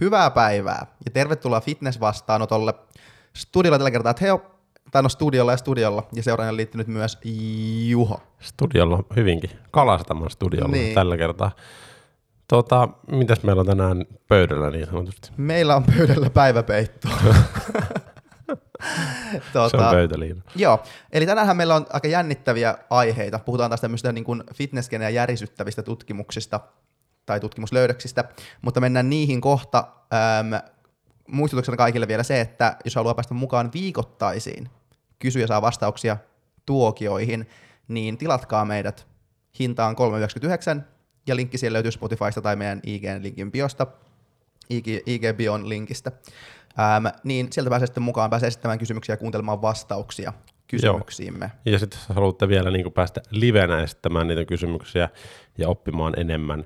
Hyvää päivää ja tervetuloa fitness-vastaanotolle. Studiolla tällä kertaa Teo, tai no studiolla ja studiolla, ja seuraajan liittynyt myös Juho. Studiolla hyvinkin. Kalastaman studiolla niin. tällä kertaa. Tota, mitäs meillä on tänään pöydällä niin sanotusti? Meillä on pöydällä päiväpeitto. tuota, Se on pöytäliina. Joo, eli tänään meillä on aika jännittäviä aiheita. Puhutaan tästä tämmöistä niin kuin fitnesskeneä järisyttävistä tutkimuksista tai tutkimuslöydöksistä, mutta mennään niihin kohta. Ähm, muistutuksena kaikille vielä se, että jos haluaa päästä mukaan viikoittaisiin kysyjä saa vastauksia tuokioihin, niin tilatkaa meidät hintaan 3,99 ja linkki siellä löytyy Spotifysta tai meidän IG-linkin biosta, IG, IG-bion linkistä. Ähm, niin sieltä pääsee sitten mukaan, pääsee esittämään kysymyksiä ja kuuntelemaan vastauksia kysymyksiimme. Joo. Ja sitten jos haluatte vielä niin päästä livenä esittämään niitä kysymyksiä ja oppimaan enemmän,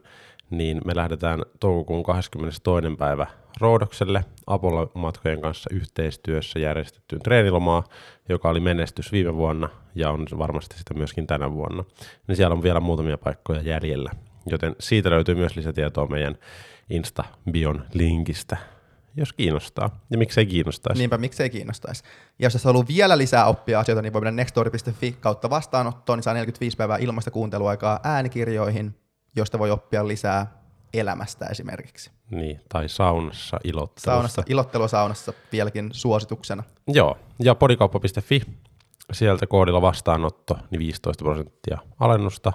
niin me lähdetään toukokuun 22. päivä Roodokselle Apollo-matkojen kanssa yhteistyössä järjestettyyn treenilomaa, joka oli menestys viime vuonna ja on varmasti sitä myöskin tänä vuonna. Niin siellä on vielä muutamia paikkoja jäljellä, joten siitä löytyy myös lisätietoa meidän Insta-bion linkistä, jos kiinnostaa. Ja miksei kiinnostaisi. Niinpä, miksei kiinnostaisi. Ja jos haluaa vielä lisää oppia asioita, niin voi mennä nextory.fi kautta vastaanottoon, niin saa 45 päivää ilmaista kuunteluaikaa äänikirjoihin, josta voi oppia lisää elämästä esimerkiksi. Niin, tai saunassa ilottelusta. Saunassa, ilottelua saunassa vieläkin suosituksena. Joo, ja podikauppa.fi, sieltä koodilla vastaanotto, niin 15 prosenttia alennusta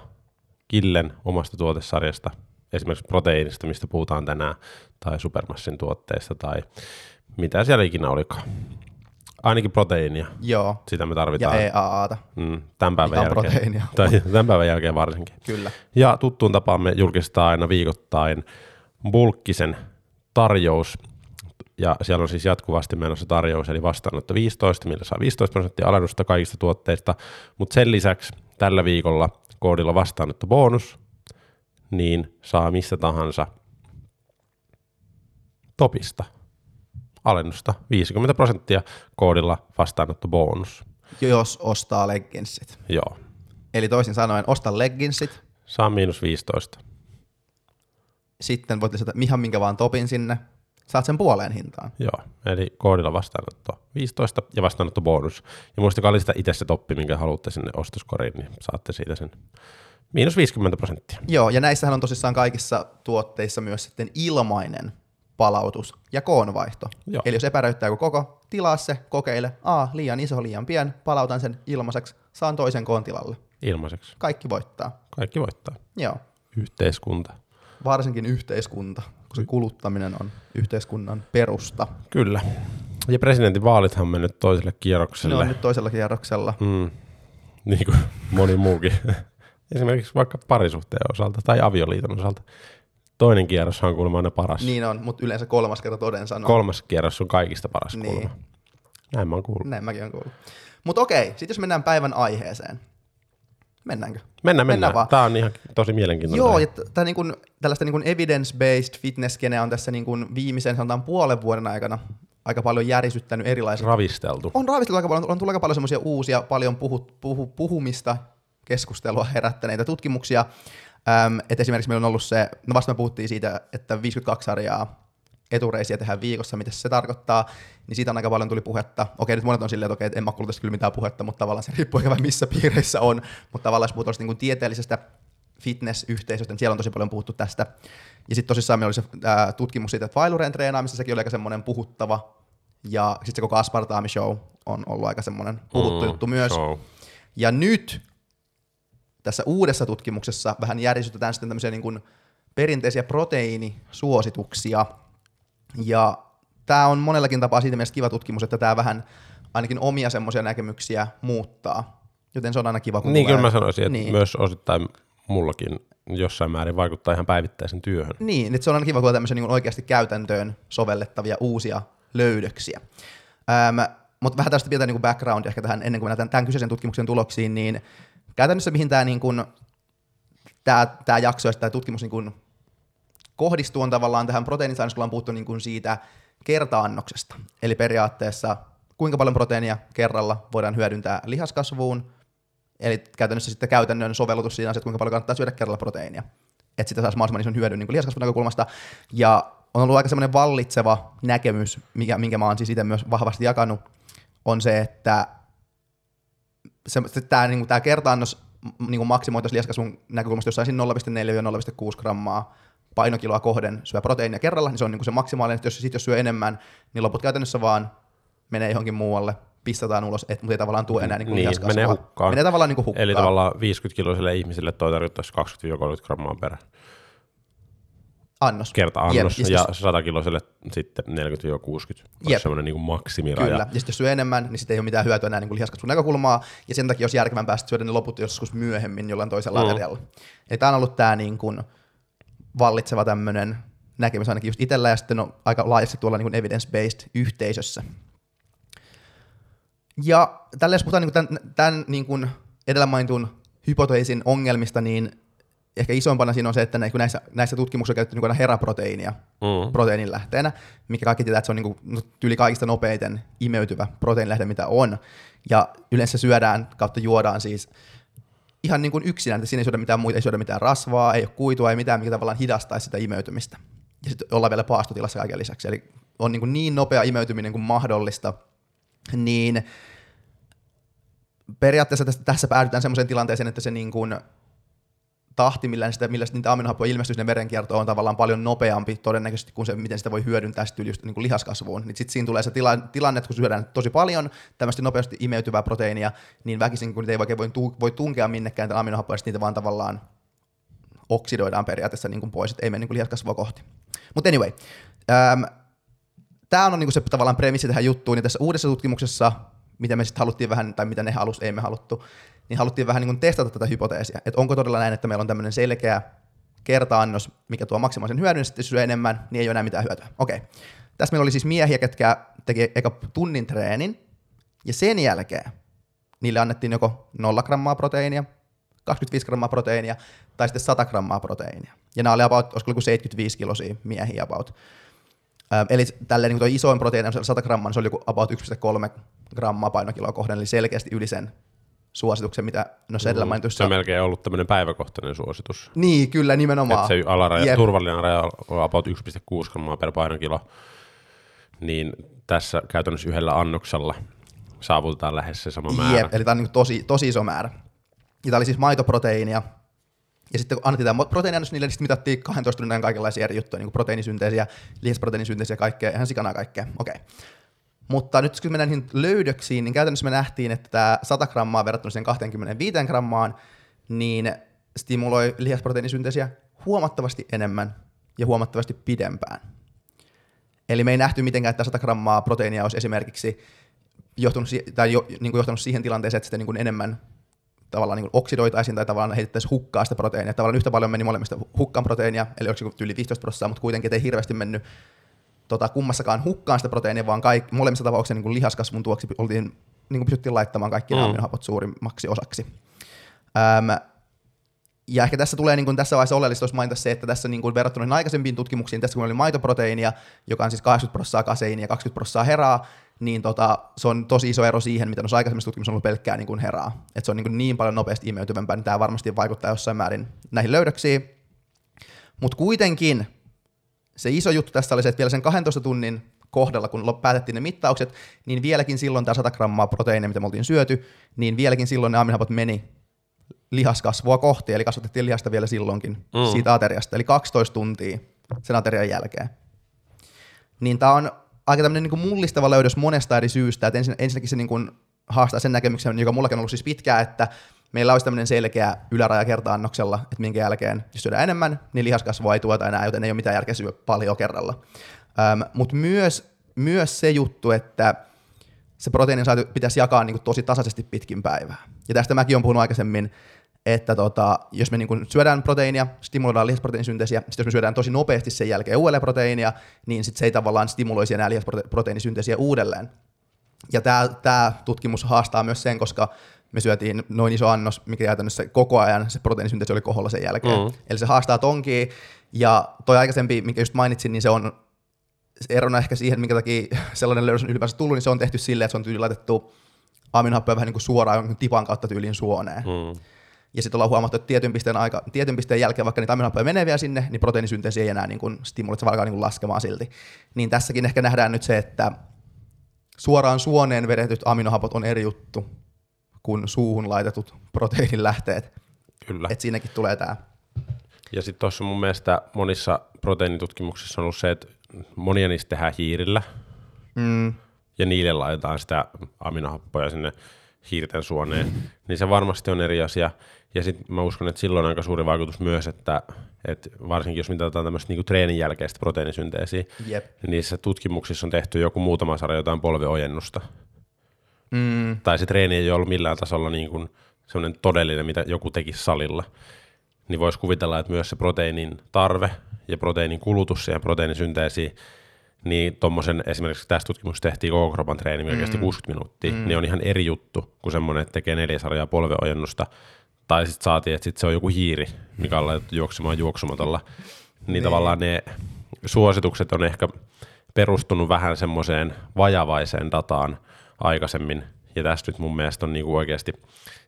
Killen omasta tuotesarjasta, esimerkiksi proteiinista, mistä puhutaan tänään, tai Supermassin tuotteista, tai mitä siellä ikinä olikaan. Ainakin proteiinia. Joo. Sitä me tarvitaan. Ja EAAta. Mm, tämän päivän jälkeen. proteiinia. Tai tämän päivän jälkeen varsinkin. Kyllä. Ja tuttuun tapaan me julkistaa aina viikoittain bulkkisen tarjous. Ja siellä on siis jatkuvasti menossa tarjous, eli vastaanotto 15, millä saa 15 prosenttia alennusta kaikista tuotteista. Mutta sen lisäksi tällä viikolla koodilla vastaanotto bonus, niin saa missä tahansa topista alennusta 50 prosenttia koodilla vastaanotto bonus. Jos ostaa legginsit. Joo. Eli toisin sanoen, osta legginsit. Saa miinus 15. Sitten voit lisätä ihan minkä vaan topin sinne. Saat sen puoleen hintaan. Joo, eli koodilla vastaanotto 15 ja vastaanotto bonus. Ja muistakaa lisätä itse se toppi, minkä haluatte sinne ostoskoriin, niin saatte siitä sen miinus 50 prosenttia. Joo, ja näissähän on tosissaan kaikissa tuotteissa myös sitten ilmainen palautus ja koonvaihto. Joo. Eli jos epäröittää koko, tilaa se, kokeile. A, liian iso, liian pien, palautan sen ilmaiseksi, saan toisen koon tilalle. Ilmaiseksi. Kaikki voittaa. Kaikki voittaa. Joo. Yhteiskunta. Varsinkin yhteiskunta, koska kuluttaminen on yhteiskunnan perusta. Kyllä. Ja presidentin vaalithan on mennyt toiselle kierrokselle. Ne on nyt toisella kierroksella. Mm. Niin kuin moni muukin. Esimerkiksi vaikka parisuhteen osalta tai avioliiton osalta. Toinen kierros on kuulemma aina paras. Niin on, mutta yleensä kolmas kerta toden sanoo. Kolmas kierros on kaikista paras niin. kuulemma. Näin mä oon kuullut. Näin mäkin oon kuullut. Mutta okei, sitten jos mennään päivän aiheeseen. Mennäänkö? Mennään, mennään. mennään Tämä on ihan tosi mielenkiintoinen. Joo, ja t- niin kun, tällaista niin evidence-based fitness on tässä niin kun viimeisen sanotaan puolen vuoden aikana aika paljon järisyttänyt erilaiset. Ravisteltu. On ravisteltu aika paljon, on tullut aika paljon semmoisia uusia, paljon puhu, puhu, puhumista, keskustelua herättäneitä tutkimuksia. Ähm, et esimerkiksi meillä on ollut se, no vasta me puhuttiin siitä, että 52 sarjaa etureisiä tehdään viikossa, mitä se tarkoittaa, niin siitä on aika paljon tuli puhetta. Okei, nyt monet on silleen, että okei, en mä kuulu tästä kyllä mitään puhetta, mutta tavallaan se riippuu ehkä missä piireissä on, mutta tavallaan jos puhutaan niin kuin tieteellisestä fitness-yhteisöstä, niin siellä on tosi paljon puhuttu tästä. Ja sitten tosissaan meillä oli se ää, tutkimus siitä, että failureen treenaamisessa sekin oli aika semmoinen puhuttava, ja sitten se koko aspartaami show on ollut aika semmoinen puhuttu mm, juttu myös. Show. Ja nyt tässä uudessa tutkimuksessa vähän järisytetään sitten tämmöisiä niin kuin perinteisiä proteiinisuosituksia. Ja tämä on monellakin tapaa siitä mielessä kiva tutkimus, että tämä vähän ainakin omia semmoisia näkemyksiä muuttaa. Joten se on aina kiva. Kun niin, tulee... kyllä mä sanoisin, että niin. myös osittain mullakin jossain määrin vaikuttaa ihan päivittäisen työhön. Niin, että se on aina kiva, kun on tämmöisiä niin oikeasti käytäntöön sovellettavia uusia löydöksiä. Ähm, mutta vähän tästä vielä niin background ehkä tähän ennen kuin mennään tämän kyseisen tutkimuksen tuloksiin, niin käytännössä mihin tämä niin kuin, tämä, tämä jakso ja tämä tutkimus niin kuin kohdistuu on tavallaan tähän proteiinisaineessa, kun on puhuttu niin kuin siitä kertaannoksesta. Eli periaatteessa kuinka paljon proteiinia kerralla voidaan hyödyntää lihaskasvuun, eli käytännössä sitten käytännön sovellutus siinä että kuinka paljon kannattaa syödä kerralla proteiinia, että sitä saisi mahdollisimman ison hyödyn niin lihaskasvun näkökulmasta. Ja on ollut aika semmoinen vallitseva näkemys, mikä, minkä mä oon siis itse myös vahvasti jakanut, on se, että se, se, tämä, niin tämä kertaannos niin maksimoitaisiin lihaskasvun näkökulmasta jossain 0,4-0,6 grammaa painokiloa kohden syö proteiinia kerralla, niin se on niin kuin se maksimaalinen, jos, sit jos syö enemmän, niin loput käytännössä vaan menee johonkin muualle, pistetään ulos, et, mutta ei tavallaan tue enää niin, niin menee hukkaan. Menee tavallaan niin kuin hukkaan. Eli tavallaan 50-kiloiselle ihmiselle toi tarkoittaisi 20-30 grammaa per annos. Kerta annos, Jep, ja, ja 100 kiloselle sitten 40-60, olisi semmoinen niin maksimiraja. Kyllä, ja sitten jos syö enemmän, niin sitten ei ole mitään hyötyä enää niin lihaskasvun näkökulmaa, ja sen takia olisi järkevämpää syödä ne loput joskus myöhemmin jollain toisella mm. aterialla. Eli tämä on ollut tämä niin kuin vallitseva tämmöinen näkemys ainakin just itsellä, ja sitten on aika laajasti tuolla niin evidence-based yhteisössä. Ja tällä jos puhutaan niin tämän, tämän niin kuin edellä mainitun hypoteesin ongelmista, niin ehkä isoimpana siinä on se, että näissä, näissä tutkimuksissa on käytetty niin heraproteiinia mm. proteiinin lähteenä, mikä kaikki tietää, että se on niin kuin, yli kaikista nopeiten imeytyvä proteiinilähde, mitä on. Ja yleensä syödään kautta juodaan siis ihan niin kuin yksinään, että siinä ei syödä mitään muuta, ei syödä mitään rasvaa, ei ole kuitua, ei mitään, mikä tavallaan hidastaisi sitä imeytymistä. Ja sitten ollaan vielä paastotilassa kaiken lisäksi. Eli on niin, kuin niin nopea imeytyminen kuin mahdollista, niin periaatteessa tässä, tässä päädytään sellaiseen tilanteeseen, että se niin kuin tahti, millä, sitä, millä niitä aminohappoja ilmestyy sinne verenkiertoon, on tavallaan paljon nopeampi todennäköisesti kuin se, miten sitä voi hyödyntää sitten just niin kuin lihaskasvuun. Niin sitten siinä tulee se tila, tilanne, että kun syödään tosi paljon tämmöistä nopeasti imeytyvää proteiinia, niin väkisin, kun niitä ei oikein voi, voi tunkea minnekään aminohappoja, niitä vaan tavallaan oksidoidaan periaatteessa niin kuin pois, että ei mene niin kuin lihaskasvua kohti. Mutta anyway, ähm, tämä on niin kuin se tavallaan premissi tähän juttuun, niin tässä uudessa tutkimuksessa, mitä me sitten haluttiin vähän, tai mitä ne halus, ei me haluttu, niin haluttiin vähän niin kuin testata tätä hypoteesia, että onko todella näin, että meillä on tämmöinen selkeä kertaannos, mikä tuo maksimaalisen hyödyn, sitten syö enemmän, niin ei ole enää mitään hyötyä. Okei. Tässä meillä oli siis miehiä, ketkä teki eka tunnin treenin, ja sen jälkeen niille annettiin joko 0 grammaa proteiinia, 25 grammaa proteiinia tai sitten 100 grammaa proteiinia. Ja nämä oli about, olisiko 75 kilosia miehiä about. Eli tälleen niin isoin proteiini, 100 grammaa, niin se oli joku about 1,3 grammaa painokiloa kohden, eli selkeästi yli sen suosituksen, mitä no se edellä mm, Se on melkein ollut tämmöinen päiväkohtainen suositus. Niin, kyllä, nimenomaan. Että se alaraja, Jep. turvallinen raja on about 1,6 grammaa per painokilo, niin tässä käytännössä yhdellä annoksella saavutetaan lähes se sama määrä. Jep, eli tämä on niin tosi, tosi iso määrä. Ja tämä oli siis maitoproteiinia, ja sitten kun annettiin tämä proteiiniannos, niille niin sitten mitattiin 12 tunnin kaikenlaisia eri juttuja, niin kuin proteiinisynteesiä, lihasproteiinisynteesiä, kaikkea, ihan sikana kaikkea. Okei. Okay. Mutta nyt kun mennään löydöksiin, niin käytännössä me nähtiin, että tämä 100 grammaa verrattuna siihen 25 grammaan, niin stimuloi lihasproteiinisynteesiä huomattavasti enemmän ja huomattavasti pidempään. Eli me ei nähty mitenkään, että 100 grammaa proteiinia olisi esimerkiksi johtunut, tai jo, niin kuin johtanut siihen tilanteeseen, että sitä niin kuin enemmän tavallaan niin oksidoitaisiin tai tavallaan heitettäisiin hukkaa sitä proteiinia. Tavallaan yhtä paljon meni molemmista hukkaan proteiinia, eli oliko se yli 15 prosenttia, mutta kuitenkin ei hirveästi mennyt tota, kummassakaan hukkaan sitä proteiinia, vaan kaik, molemmissa tapauksissa niin kuin lihaskasvun tuoksi oltiin, niin kuin pystyttiin laittamaan kaikki mm. aminohapot suurimmaksi osaksi. Öm, ja ehkä tässä tulee niin kuin tässä vaiheessa oleellista olisi mainita se, että tässä niin kuin verrattuna aikaisempiin tutkimuksiin, tässä kun oli maitoproteiinia, joka on siis 80 prosenttia kaseinia ja 20 prosenttia heraa, niin tota, se on tosi iso ero siihen, mitä noissa aikaisemmissa tutkimuksissa on ollut pelkkää niin kuin heraa. Et se on niin, kuin niin paljon nopeasti imeytyvämpää, niin tämä varmasti vaikuttaa jossain määrin näihin löydöksiin. Mutta kuitenkin se iso juttu tässä oli se, että vielä sen 12 tunnin kohdalla, kun päätettiin ne mittaukset, niin vieläkin silloin tämä 100 grammaa proteiinia, mitä me oltiin syöty, niin vieläkin silloin ne aminohapot meni lihaskasvua kohti, eli kasvatettiin lihasta vielä silloinkin mm. siitä ateriasta, eli 12 tuntia sen aterian jälkeen. Niin tämä on aika tämmöinen niin kuin mullistava löydös monesta eri syystä, että ensin, ensinnäkin se niin kuin haastaa sen näkemyksen, joka mullakin on ollut siis pitkään, että meillä olisi tämmöinen selkeä yläraja kertaannoksella, että minkä jälkeen, jos syödään enemmän, niin lihaskasvua ei tuota enää, joten ei ole mitään järkeä syödä paljon kerralla. Ähm, Mutta myös, myös se juttu, että se proteiinin saatu pitäisi jakaa niin kuin tosi tasaisesti pitkin päivää. Ja tästä mäkin olen puhunut aikaisemmin, että tota, jos me niin kuin syödään proteiinia, stimuloidaan lihasproteiinisynteesiä, sitten jos me syödään tosi nopeasti sen jälkeen uudelleen proteiinia, niin sit se ei tavallaan stimuloisi enää lihasproteiinisynteesiä uudelleen. Ja tämä tutkimus haastaa myös sen, koska me syötiin noin iso annos, mikä käytännössä koko ajan se proteiinisynteesi oli koholla sen jälkeen. Mm. Eli se haastaa tonkiin, ja toi aikaisempi, mikä just mainitsin, niin se on erona ehkä siihen, minkä takia sellainen löydös on ylipäänsä tullut, niin se on tehty silleen, että se on tyyli laitettu aminohappoja vähän niin kuin suoraan tipan kautta tyyliin suoneen. Mm. Ja sitten ollaan huomattu, että tietyn pisteen, aika, tietyn pisteen jälkeen, vaikka niitä aminohappoja menee vielä sinne, niin proteiinisynteesi ei enää niin kuin stimuloida, se alkaa niin kuin laskemaan silti. Niin tässäkin ehkä nähdään nyt se, että suoraan suoneen vedetyt aminohapot on eri juttu kuin suuhun laitetut proteiinilähteet. Kyllä. Et siinäkin tulee tämä. Ja sitten tuossa mun mielestä monissa proteiinitutkimuksissa on ollut se, että monia niistä tehdään hiirillä, Mm, ja niille laitetaan sitä aminohappoja sinne hiirten suoneen, niin se varmasti on eri asia. Ja sitten mä uskon, että silloin on aika suuri vaikutus myös, että, että varsinkin jos mitataan tämmöistä niinku treenin jälkeistä proteiinisynteesiä, jep. niin niissä tutkimuksissa on tehty joku muutama sarja jotain polviojennusta. Mm, Tai se treeni ei ole ollut millään tasolla niin kuin semmoinen todellinen, mitä joku tekisi salilla. Niin voisi kuvitella, että myös se proteiinin tarve ja proteiinin kulutus siihen proteiinisynteesiin, niin tuommoisen esimerkiksi tässä tutkimuksessa tehtiin koko kropan treeni, kesti 60 minuuttia, mm. niin on ihan eri juttu kuin semmoinen, että tekee neljä sarjaa polveojennusta, tai sitten saatiin, että sit se on joku hiiri, mikä on laitettu juoksemaan juoksumatolla. Niin tavallaan ne suositukset on ehkä perustunut vähän semmoiseen vajavaiseen dataan aikaisemmin, ja tästä nyt mun mielestä on niinku oikeasti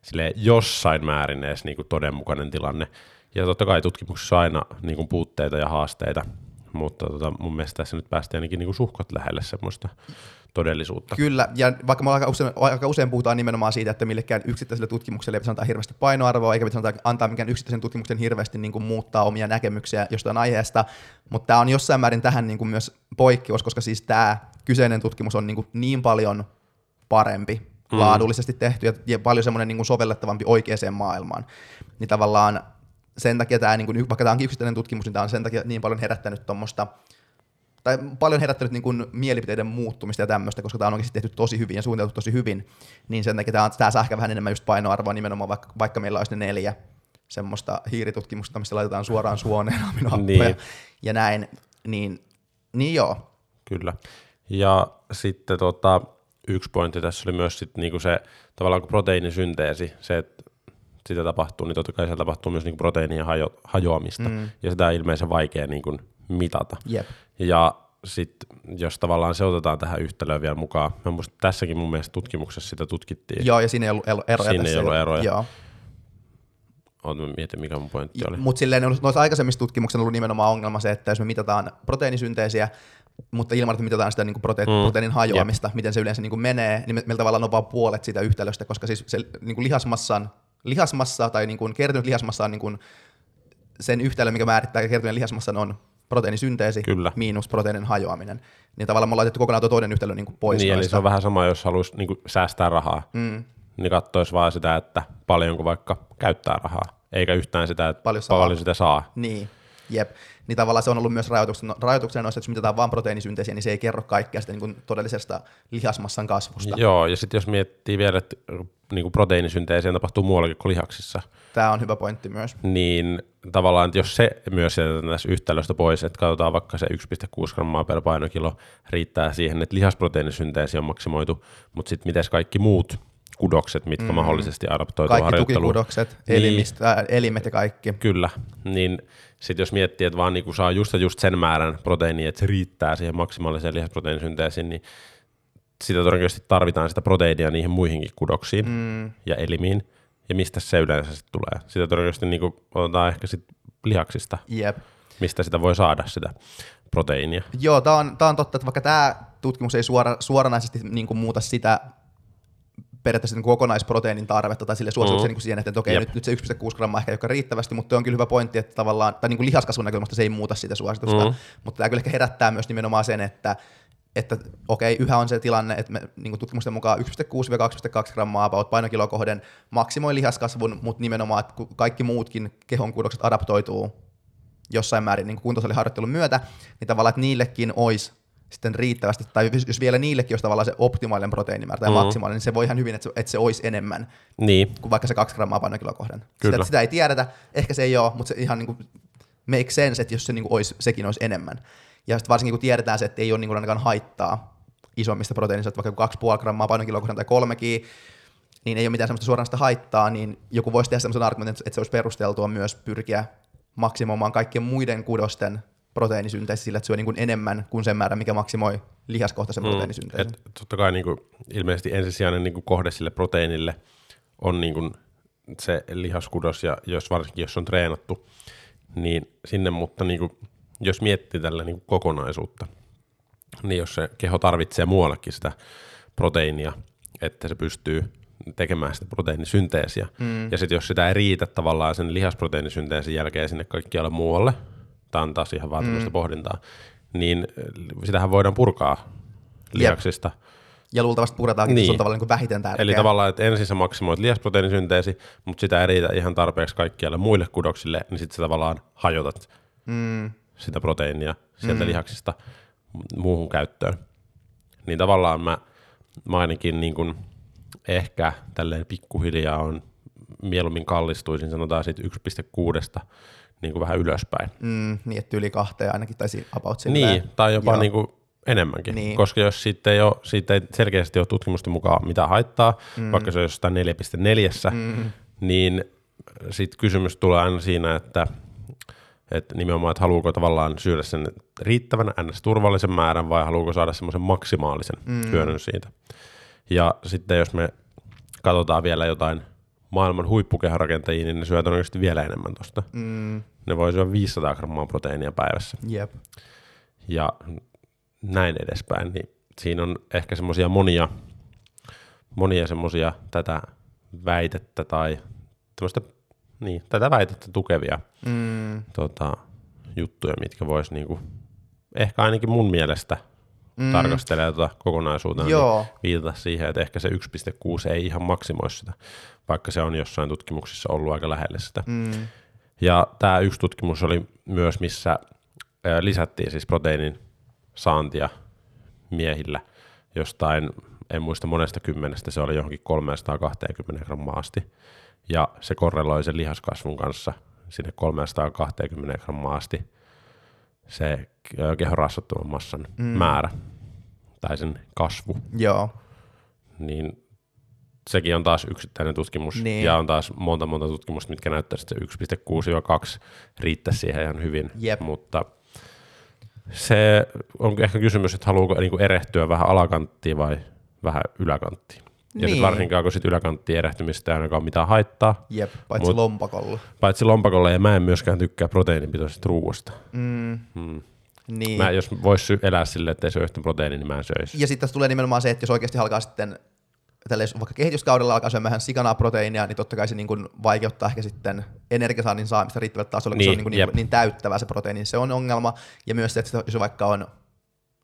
silleen jossain määrin edes niinku todenmukainen tilanne. Ja totta kai tutkimuksessa on aina niinku puutteita ja haasteita, mutta tota, mun mielestä tässä nyt päästiin ainakin niinku suhkot lähelle semmoista todellisuutta. Kyllä, ja vaikka me aika usein, aika usein puhutaan nimenomaan siitä, että millekään yksittäiselle tutkimukselle ei pitäisi antaa hirveästi painoarvoa, eikä pitäisi antaa mikään yksittäisen tutkimuksen hirveästi niin kuin muuttaa omia näkemyksiä jostain aiheesta, mutta tämä on jossain määrin tähän niin kuin myös poikkeus, koska siis tämä kyseinen tutkimus on niin, kuin niin paljon parempi mm. laadullisesti tehty ja, ja paljon semmoinen niin sovellettavampi oikeaan maailmaan, niin tavallaan sen takia tämä, niin kuin, vaikka tämä onkin yksittäinen tutkimus, niin tämä on sen takia niin paljon herättänyt tuommoista tai paljon herättänyt niin kuin mielipiteiden muuttumista ja tämmöistä, koska tämä on oikeasti tehty tosi hyvin ja suunniteltu tosi hyvin, niin sen takia tämä, tämä saa ehkä vähän enemmän just painoarvoa nimenomaan, vaikka, vaikka meillä olisi ne neljä semmoista hiiritutkimusta, missä laitetaan suoraan suoneen aminohappoja Niin. ja näin, niin, niin joo, Kyllä. Ja sitten tota, yksi pointti tässä oli myös sit niinku se tavallaan kun proteiinisynteesi, se, että sitä tapahtuu, niin totta kai siellä tapahtuu myös niinku proteiinien hajo, hajoamista, mm. ja sitä on ilmeisen vaikea niinku mitata. jep, Ja sitten jos tavallaan se otetaan tähän yhtälöön vielä mukaan, mä muistan, tässäkin mun mielestä tutkimuksessa sitä tutkittiin. joo, ja siinä ei ollut ero- eroja. Siinä ei ollut eroja. Joo. Oot, mä mietin, mikä mun pointti oli. Mutta silleen noissa aikaisemmissa tutkimuksissa on ollut nimenomaan ongelma se, että jos me mitataan proteiinisynteesiä, mutta ilman, että mitataan sitä niin kuin prote- Mm. proteiinin hajoamista, miten se yleensä niin kuin menee, niin me, meillä tavallaan on vain puolet siitä yhtälöstä, koska siis se niin kuin lihasmassan, lihasmassa tai niin kuin kertynyt lihasmassa on niin kuin sen yhtälö, mikä määrittää kertyneen lihasmassan on proteiinisynteesi Kyllä. miinus proteiinin hajoaminen. Niin tavallaan me ollaan laitettu kokonaan tuo toinen yhtälö niin kuin pois Niin, eli se on vähän sama, jos haluaisi niinku säästää rahaa, Mm, niin katsoisi vaan sitä, että paljonko vaikka käyttää rahaa, eikä yhtään sitä, että Paljon saa. paljon sitä saa. Niin, jep. Niin tavallaan se on ollut myös rajoituksena, rajoituksena noissa, että jos mitataan vain proteiinisynteesiä, niin se ei kerro kaikkea sitä niin kuin todellisesta lihasmassan kasvusta. Joo, ja sitten jos miettii vielä, että niinku proteiinisynteesiä tapahtuu muuallakin kuin lihaksissa, Tämä on hyvä pointti myös. niin tavallaan, että jos se myös jätetään tässä yhtälöstä pois, että katsotaan vaikka se 1,6 grammaa per painokilo riittää siihen, että lihasproteiinisynteesi on maksimoitu, mutta sitten miten kaikki muut kudokset, mitkä mm. mahdollisesti adaptoituu Kaikki harjoitteluun. tukikudokset, Niin. elimistä, ää, elimet ja kaikki. Kyllä, niin sitten jos miettii, että vaan niinku saa just just sen määrän proteiinia, että se riittää siihen maksimaaliseen lihasproteiinisynteesiin, niin sitä todennäköisesti tarvitaan sitä proteiinia niihin muihinkin kudoksiin Mm, ja elimiin. Ja mistä se yleensä sitten tulee? Sitä todennäköisesti niinku otetaan ehkä sit lihaksista, jep. mistä sitä voi saada sitä proteiinia. Joo, tämä on, tää on totta, että vaikka tämä tutkimus ei suora, suoranaisesti niin kuin muuta sitä periaatteessa niin kokonaisproteiinin tarvetta tai sille suosituksen Mm. niin kuin siihen, että okei, Jep. nyt, nyt se 1,6 grammaa ehkä ei ole riittävästi, mutta on kyllä hyvä pointti, että tavallaan, tai niin kuin lihaskasvun näkökulmasta se ei muuta sitä suositusta, Mm. mutta tämä kyllä ehkä herättää myös nimenomaan sen, että että okei, yhä on se tilanne, että me niin kuin tutkimusten mukaan 1,6-2,2 grammaa about painokiloa kohden maksimoi lihaskasvun, mutta nimenomaan, että kaikki muutkin kehon kudokset adaptoituu jossain määrin niin kuntosaliharjoittelun myötä, niin tavallaan, että niillekin olisi sitten riittävästi, tai jos- vielä niillekin olisi tavallaan se optimaalinen proteiinimäärä tai Mm. maksimaalinen, niin se voi ihan hyvin, että se, että se olisi enemmän Niin, kuin vaikka se 2 grammaa painokiloa kohden. Kyllä. Sitä, sitä ei tiedetä, ehkä se ei ole, mutta se ihan niin kuin make sense, että jos se niin kuin olisi, sekin olisi enemmän. Ja sitten varsinkin kun tiedetään se, että ei ole niin kuin ainakaan haittaa isommista proteiinista, vaikka 2,5 grammaa painokiloa kohden tai kolmekin, niin ei ole mitään sellaista suoranaista haittaa, niin joku voisi tehdä sellaisen argumentin, että se olisi perusteltua myös pyrkiä maksimoimaan kaikkien muiden kudosten proteiinisynteesi sillä, että on niin kuin enemmän kuin sen määrän, mikä maksimoi lihaskohtaisen proteiinisynteesin. Mm. et totta kai niinku, ilmeisesti ensisijainen niinku kohde sille proteiinille on niinku se lihaskudos, ja jos varsinkin jos on treenattu, niin sinne, mutta niin kuin, jos miettii tällä niin kuin kokonaisuutta, niin jos se keho tarvitsee muuallekin sitä proteiinia, että se pystyy tekemään sitä proteiinisynteesiä. Mm. Ja sitten jos sitä ei riitä tavallaan sen lihasproteiinisynteesin jälkeen sinne kaikkialle muualle, tämä on taas ihan vaan mm. pohdintaa, niin sitähän voidaan purkaa lihaksista. Jep. Ja luultavasti puretaankin, niin. se on tavallaan niin vähiten tärkeää. Eli tavallaan, että ensin sä maksimoit lihasproteiinisynteesi, mutta sitä ei riitä ihan tarpeeksi kaikkialle muille kudoksille, niin sitten sä tavallaan hajotat mm. sitä proteiinia sieltä mm. lihaksista muuhun käyttöön. Niin tavallaan mä, mä ainakin niin kuin ehkä tälleen pikkuhiljaa on mieluummin kallistuisin, sanotaan siitä 1,6 niin kuin vähän ylöspäin. Mm, niin, että yli kahteen ainakin, tai about silleen. Niin, tai jopa niin kuin enemmänkin, niin. koska jos siitä ei, ole, siitä ei selkeästi ole tutkimusten mukaan mitä haittaa, mm. vaikka se on jostain 4,4, mm. niin sitten kysymys tulee aina siinä, että että nimenomaan, että haluuko tavallaan syödä sen riittävän ns. turvallisen määrän vai haluuko saada semmoisen maksimaalisen mm. hyödyn siitä. Ja sitten jos me katsotaan vielä jotain maailman huippukeharakentajia, niin ne syö todennäköisesti vielä enemmän tuosta. Mm. Ne voi syödä 500 grammaa proteiinia päivässä. Yep. Ja näin edespäin, niin siinä on ehkä semmoisia monia, monia semmoisia tätä väitettä tai niin, tätä väitettä tukevia mm. tota, juttuja, mitkä vois niinku, ehkä ainakin mun mielestä mm. tarkastelee tuota kokonaisuutena, niin Joo. niin viitata siihen, että ehkä se 1,6 ei ihan maksimoi sitä, vaikka se on jossain tutkimuksissa ollut aika lähelle sitä. Mm. Ja tämä yksi tutkimus oli myös, missä lisättiin siis proteiinin saantia miehillä jostain, en muista monesta kymmenestä, se oli johonkin 320 grammaa asti. Ja se korreloi sen lihaskasvun kanssa sinne 320 grammaa asti se kehon rasvattoman massan mm. määrä tai sen kasvu. Joo. Niin sekin on taas yksittäinen tutkimus niin. ja on taas monta monta tutkimusta, mitkä näyttää, että se 1,6-2 riittäisi siihen ihan hyvin, Jep. mutta se on ehkä kysymys, että haluuko niin kuin erehtyä vähän alakanttiin vai vähän yläkanttiin. Ja niin. varsinkaan, kun sit yläkanttiin erehtymistä ei ainakaan mitään haittaa. Jep, paitsi mut, lompakolla. Paitsi lompakolla, ja mä en myöskään tykkää proteiinipitoisesta ruuasta. Mm. Mm. Niin. Mä, jos vois elää silleen, että ei syö yhtä proteiini, niin mä en söisi. Ja sitten tässä tulee nimenomaan se, että jos oikeasti alkaa sitten tälle, vaikka kehityskaudella alkaa syömään sikanaa proteiinia, niin totta kai se niin kuin vaikeuttaa ehkä sitten energiasaannin saamista riittävällä tasolla, niin, kun se on niin, niin, niin täyttävä se proteiini, se on ongelma. Ja myös se, että jos vaikka on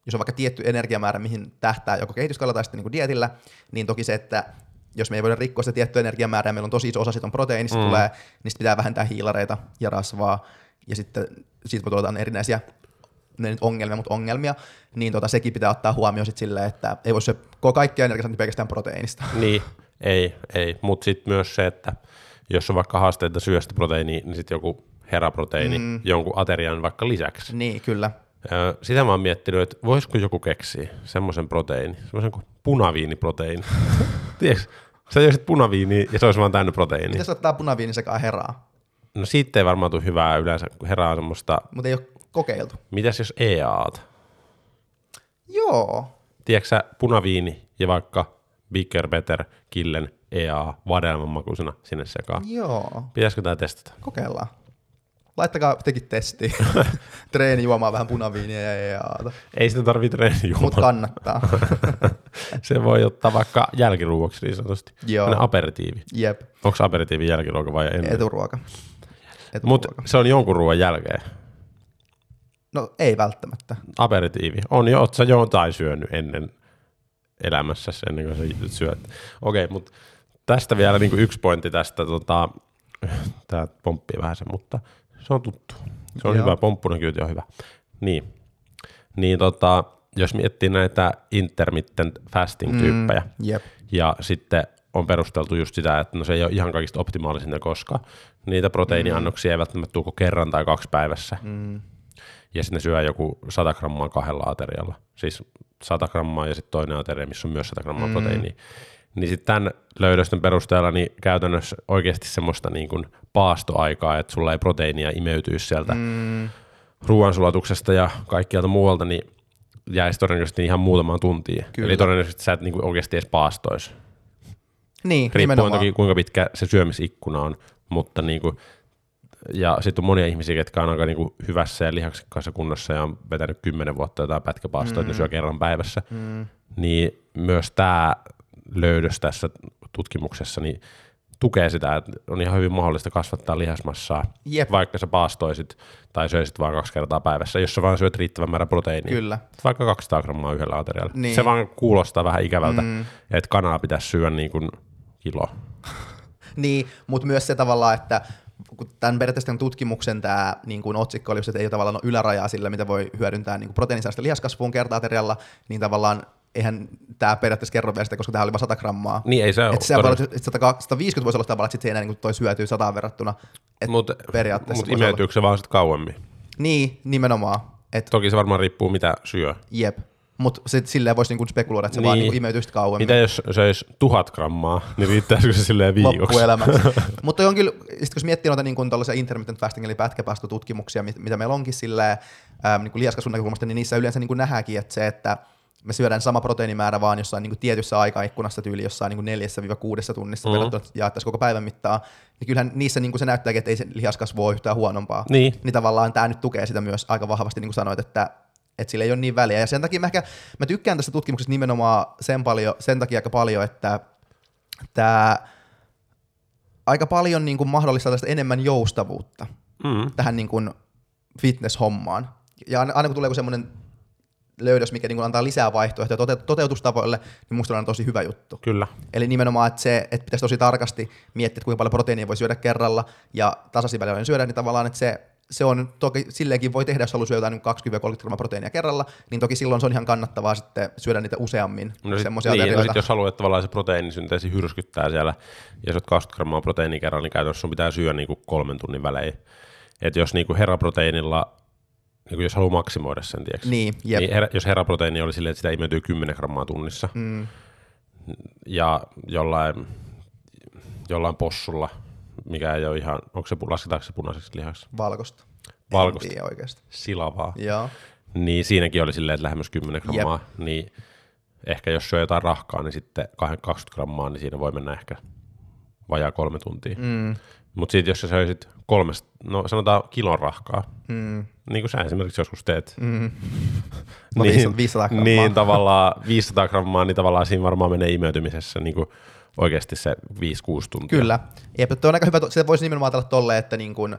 jos on vaikka tietty energiamäärä, mihin tähtää joko kehityskaudella tai sitten niin kuin dietillä, niin toki se, että jos me ei voida rikkoa sitä tiettyä energiamäärää, meillä on tosi iso osa siitä on proteiinista mm. tulee, niin sitten pitää vähentää hiilareita ja rasvaa, ja sitten siitä voi tulla erinäisiä ne nyt ongelmia, mutta ongelmia, niin tota, sekin pitää ottaa huomioon sit silleen, että ei voi syödä kaikkia energiaa pelkästään proteiinista. Niin, ei, ei. mutta sitten myös se, että jos on vaikka haasteita syöstä proteiiniä, niin sitten joku heraproteiini mm. jonkun aterian vaikka lisäksi. Niin, kyllä. Sitä mä oon miettinyt, että voisiko joku keksiä semmoisen proteiini, semmoisen kuin punaviiniproteiini. Tiedätkö, sä joisit punaviiniä ja se olisi vaan täynnä proteiini. Pitäisi ottaa punaviini sekä heraa? No siitä ei varmaan tule hyvää yleensä, kun heraa semmoista... Mutta ei ole kokeiltu. Mitäs jos EAat? Joo. Tiedätkö sä punaviini ja vaikka Bigger, Better, Killen, EA, vadelman makuisena sinne sekaan? Joo. Pitäisikö tämä testata? Kokeillaan. Laittakaa tekin testi. treeni juomaan vähän punaviiniä ja EAata. Ei sitä tarvitse treeni juomaan. Mutta kannattaa. se voi ottaa vaikka jälkiruoksi niin sanotusti. Joo. aperitiivi. Jep. Onko aperitiivi jälkiruoka vai ennen? Eturuoka. Eturuoka. Mutta se on jonkun ruoan jälkeen. No ei välttämättä. Aperitiivi. On jo, oot sä jotain syönyt ennen elämässä ennen kuin sä syöt. Okei, okay, mutta tästä vielä niin kuin yksi pointti tästä, tota, tämä pomppii vähän se, mutta se on tuttu. Se on Joo. hyvä, pomppuna kyyti on hyvä. Niin, niin tota, jos miettii näitä intermittent fasting-tyyppejä, mm, yep. ja sitten on perusteltu just sitä, että no se ei ole ihan kaikista optimaalisinta, koska niitä proteiiniannoksia mm. ei välttämättä tule kerran tai kaksi päivässä. Mm ja sitten ne syö joku 100 grammaa kahdella aterialla. Siis 100 grammaa ja sitten toinen ateria, missä on myös 100 grammaa mm. proteiinia. Niin sitten tämän löydösten perusteella niin käytännössä oikeasti semmoista niin kuin paastoaikaa, että sulla ei proteiinia imeytyisi sieltä mm. ruoansulatuksesta ja kaikkialta muualta, niin jäisi todennäköisesti ihan muutamaan tuntiin. Kyllä. Eli todennäköisesti sä et niin kuin oikeasti edes paastoisi. Niin, Riippuen nimenomaan. toki kuinka pitkä se syömisikkuna on, mutta niin kuin, ja sitten on monia ihmisiä, jotka on aika niin kuin hyvässä ja lihaksikkaassa kunnossa ja on vetänyt kymmenen vuotta jotain pätkäpaastoa, mm. että ne syö kerran päivässä, mm. niin myös tämä löydös tässä tutkimuksessa niin tukee sitä, että on ihan hyvin mahdollista kasvattaa lihasmassaa, Jep. vaikka sä paastoisit tai söisit vain kaksi kertaa päivässä, jos sä vaan syöt riittävän määrän proteiinia. Kyllä. Vaikka 200 grammaa yhdellä aterialla. Niin. Se vaan kuulostaa vähän ikävältä, mm. että kanaa pitäisi syödä niin kuin kilo. Niin, mutta myös se tavallaan, että kun tämän periaatteessa tämän tutkimuksen tämä niin kuin otsikko oli, että ei ole tavallaan ole ylärajaa sillä, mitä voi hyödyntää niin proteiinisäästä lihaskasvuun kerta-aterialla, niin tavallaan eihän tämä periaatteessa kerro vielä sitä, koska tämä oli vain 100 grammaa. Niin ei se ole. Että se voi olla, että 100 150 voisi olla tavallaan, että sit se ei enää niin toi syötyy sataan verrattuna. Et Mutta periaatteessa mut imeytyykö se vaan sitten kauemmin? Niin, nimenomaan. Et, Toki se varmaan riippuu mitä syö. jep. Mutta silleen voisi niinku spekuloida, että se niin. vaan Niin. niinku imeytyy sit kauemmin. Mitä jos söisi tuhat grammaa, niin riittäisikö se silleen viikoksi? loppuelämäksi. Mutta on kyllä, sit kun miettii noita niin kuin intermittent fasting eli pätkäpaastotutkimuksia, mit- mitä meillä onkin silleen, ähm, niin kuin lihaskasvun näkökulmasta, niin niissä yleensä niin kuin nähdäänkin, että se, että me syödään sama proteiinimäärä vaan jossain niin kuin tietyssä aikaikkunassa tyyli jossain niin neljässä viiva kuudessa tunnissa Mhm. mm. verrattuna jaettaisiin koko päivän mittaa, niin kyllähän niissä niin kuin se näyttääkin, että ei se lihaskasvu ole yhtään huonompaa. Niin. niin tavallaan tämä nyt tukee sitä myös aika vahvasti, niin kuin sanoit, että että sillä ei ole niin väliä. Ja sen takia mä, ehkä, mä tykkään tästä tutkimuksesta nimenomaan sen, paljon, sen takia aika paljon, että tämä aika paljon niin kuin mahdollistaa tästä enemmän joustavuutta Mm. tähän niin kuin fitness-hommaan. Ja aina aina kun tulee semmoinen löydös, mikä niin kuin antaa lisää vaihtoehtoja tote- toteutustavoille, niin musta on tosi hyvä juttu. Kyllä. Eli nimenomaan, että se, että pitäisi tosi tarkasti miettiä, että kuinka paljon proteiinia voi syödä kerralla ja tasaisin väliin syödä, niin tavallaan, että se, se on toki silleenkin voi tehdä, jos haluaa syödä jotain 20-30 grammaa proteiinia kerralla, niin toki silloin se on ihan kannattavaa sitten syödä niitä useammin, No sit, semmoisia niin, no sit jos haluat, että tavallaan se proteiinisynteesi hyrskyttää siellä, ja syöt 20 grammaa proteiinia kerran, niin käytännössä sun pitää syödä niinku kolmen tunnin välein. Et jos niinku herraproteiinilla, niinku jos haluaa maksimoida sen, tiiäks, Niin, jep. niin her, jos herraproteiini oli silleen, että sitä imeytyy 10 grammaa tunnissa, Mm, ja jollain, jollain possulla, mikä ei ole ihan, onko se, lasketaanko se punaiseksi lihaksi? valkosta. Valkosta. En tiedä oikeasti. Silavaa. Joo. Niin siinäkin oli silleen, että lähemmäs 10 grammaa, niin ehkä jos syö jotain rahkaa, niin sitten 20 grammaa, niin siinä voi mennä ehkä vajaa kolme tuntia. Mm. Mutta sitten jos sä söisit kolmesta, no sanotaan kilon rahkaa, mm, niin kuin sä esimerkiksi joskus teet, mm. No 500, 500 grammaa. niin tavallaan 500 grammaa, niin tavallaan siinä varmaan menee imeytymisessä niin kuin oikeasti se 5-6 tuntia. Kyllä. Jep, on aika hyvä, se voisi nimenomaan ajatella tolleen, että niin kuin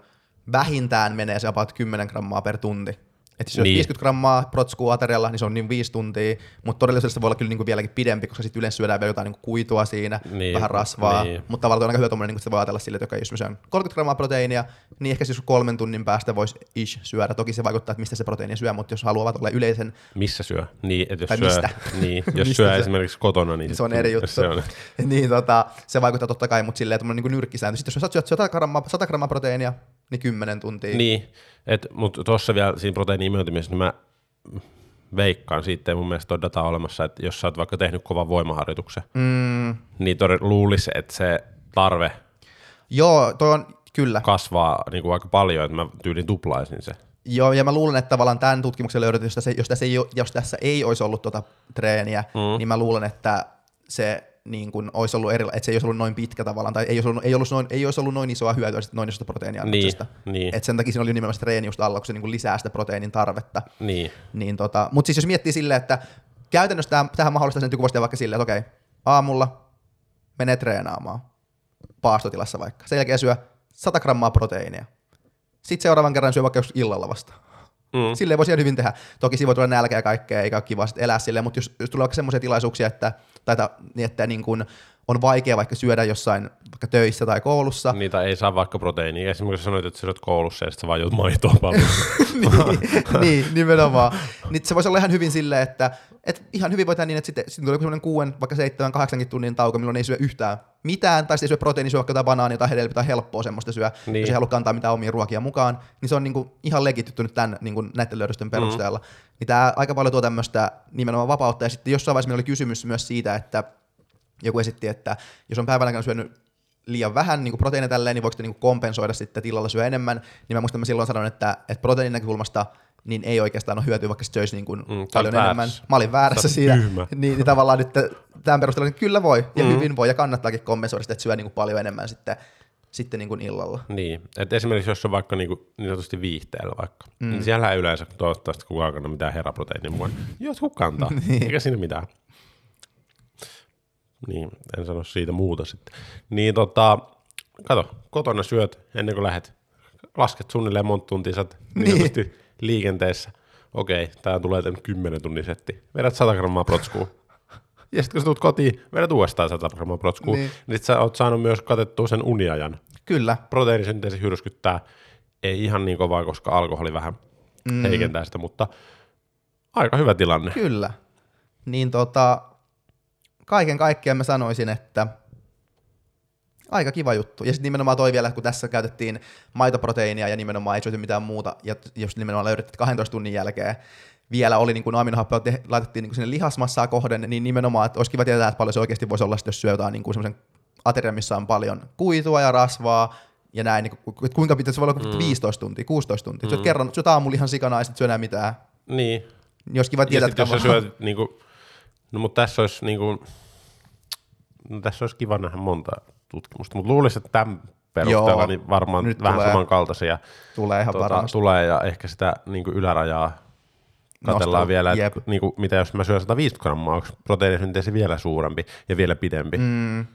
vähintään menee se about 10 grammaa per tunti. Että jos Niin. niin. 50 grammaa protskuu aterialla, niin se on niin 5 tuntia, mutta todellisuudessa se voi olla kyllä niin kuin vieläkin pidempi, koska sitten yleensä syödään vielä jotain niin kuin kuitua siinä, Niin, vähän rasvaa, niin. mutta tavallaan on aika hyvä tommonen, niin sitä voi ajatella sille, että okei, jos syön 30 grammaa proteiinia, niin ehkä siis kolmen tunnin päästä voisi ish syödä. Toki se vaikuttaa, että mistä se proteiini syö, mutta jos haluavat olla yleisen, Missä syö? Niin, että jos Tai syö, mistä? Niin, jos syö esimerkiksi kotona, niin se on eri juttu. Se on, niin tota, se vaikuttaa totta kai, mutta silleen niin nyrkkisääntö. Sitten jos sä syöt 100 grammaa, 100 grammaa proteiinia, niin 10 tuntia. Niin, mutta tuossa vielä siinä proteiini-imeytymisessä, niin mä veikkaan, siitä mun mielestä ole dataa olemassa, että jos sä oot vaikka tehnyt kovan voimaharjoituksen, Mm, niin todella luulisi, että se tarve joo, toi on kyllä. kasvaa niin kuin aika paljon, että mä tyylin tuplaisin se. Joo, ja mä luulen, että tavallaan tämän tutkimuksen löydöt, jos tässä, jos tässä, ei, jos tässä ei olisi ollut tuota treeniä, mm. niin mä luulen, että se niin kuin olisi ollut eri, että se ei olisi ollut noin pitkä tavallaan, tai ei olisi ollut, ei olisi noin, ei olisi ollut noin isoa hyötyä sit noin isosta proteiiniannoksesta. Niin, niin. Et sen takia siinä oli nimenomaan se treeni just alla, kun se niin kuin lisää sitä proteiinin tarvetta. Niin, Niin tota, mutta siis jos miettii silleen, että käytännössä tähän, tähän mahdollistaa sen kuvastaa vaikka silleen, että okei, aamulla menee treenaamaan, paastotilassa vaikka. Sen jälkeen syö 100 grammaa proteiinia. Sitten seuraavan kerran syö vaikka illalla vasta. mm. Silleen voisi ihan hyvin tehdä. Toki siinä voi tulla nälkä ja kaikkea, eikä ole kiva elää silleen, mutta jos, jos tulee vaikka semmoisia tilaisuuksia, että, tai ta- niin, että niin kun on vaikea vaikka syödä jossain vaikka töissä tai koulussa, niitä ei saa vaikka proteiinia. Esimerkiksi sanoit, että sä syöt koulussa ja sitten sä vaan juot maitoa paljon. niin, niin, nimenomaan. Niin se voisi olla ihan hyvin silleen, että et ihan hyvin voi tehdä niin, että sitten, sitten tulee semmoinen kuuden, vaikka seitsemän, kahdeksankin tunnin tauko, milloin ei syö yhtään mitään, tai sitten ei syö proteiini, syö vaikka jotain banaania tai hedelmää tai helppoa semmoista syö, Niin. jos ei halua kantaa mitään omia ruokia mukaan, niin se on niinku ihan legititty nyt tämän, niinku näiden löydösten perusteella. Mm. Niin tämä aika paljon tuo tämmöistä nimenomaan vapautta, ja sitten jossain vaiheessa meillä oli kysymys myös siitä, että joku esitti, että jos on päivän aikana syönyt liian vähän niin proteiineja tälleen, niin voiko sitä niin kompensoida sitten, että illalla syö enemmän, niin mä muistan, että mä silloin sanoin, että, että proteiinin näkökulmasta niin ei oikeastaan ole hyötyä, vaikka se söisi niin kuin Mm, paljon olet enemmän. väärässä. Mä olin väärässä siinä. Niin, niin tavallaan nyt tämän perusteella niin kyllä voi, ja Mm. hyvin voi, ja kannattaakin kompensoida sitä, että syö niin kuin paljon enemmän sitten, sitten niin kuin illalla. Niin, että esimerkiksi jos on vaikka niinku, niin sanotusti viihteellä vaikka, mm. niin siellä ei yleensä toivottavasti kukaan kanna mitään heraproteiinin mukaan. Jotkut kantaa, niin. eikä siinä mitään. Niin, en sano siitä muuta sitten. Niin tota, kato, kotona syöt ennen kuin lähet. Lasket suunnilleen monta tuntia sä niin Niin. liikenteessä. Okei, tää tulee tämän 10 tunnin setti. Vedät 100 grammaa protskua. Ja sitten kun sä tulet kotiin, vedät uudestaan 100 grammaa protskua. Niin. Niin. niin sit sä oot saanut myös katettua sen uniajan Kyllä, proteiinisynteesi hyrskyttää, ei ihan niin kovaa, koska alkoholi vähän mm. heikentää sitä, mutta aika hyvä tilanne. kyllä. Niin tota, kaiken kaikkiaan mä sanoisin, että aika kiva juttu. Ja sitten nimenomaan toi vielä, kun tässä käytettiin maitoproteiinia ja nimenomaan ei syöty mitään muuta, ja jos nimenomaan löydettiin 12 tunnin jälkeen, vielä oli niin kuin aminohappeja te- laitettiin niin kuin sinne lihasmassaa kohden, niin nimenomaan, että olisi kiva tietää, että paljon se oikeasti voisi olla, sit jos syö jotain niin kuin semmoisen aterian, missä on paljon kuitua ja rasvaa, ja näin, niin kuin, että kuinka voi olla mm. 15 tuntia, 16 tuntia. Mm. Syöt kerran, syöt aamulla ihan sikana ja sitten syö enää mitään. Niin. Niin olisi kiva Ja tietää, sitten jos sä syöt, niin kuin, no mutta tässä olisi, niin kuin, no tässä olisi kiva nähdä monta tutkimusta, mutta luulisin, että tämän perusteella Joo, niin varmaan nyt vähän tulee. samankaltaisia tulee ihan varmasti. tulee ja ehkä sitä niin kuin ylärajaa Katellaan Nostaa, vielä, että niin kuin, mitä jos mä syön 150 grammaa, onko proteiinisynteesi vielä suurempi ja vielä pidempi? Mm,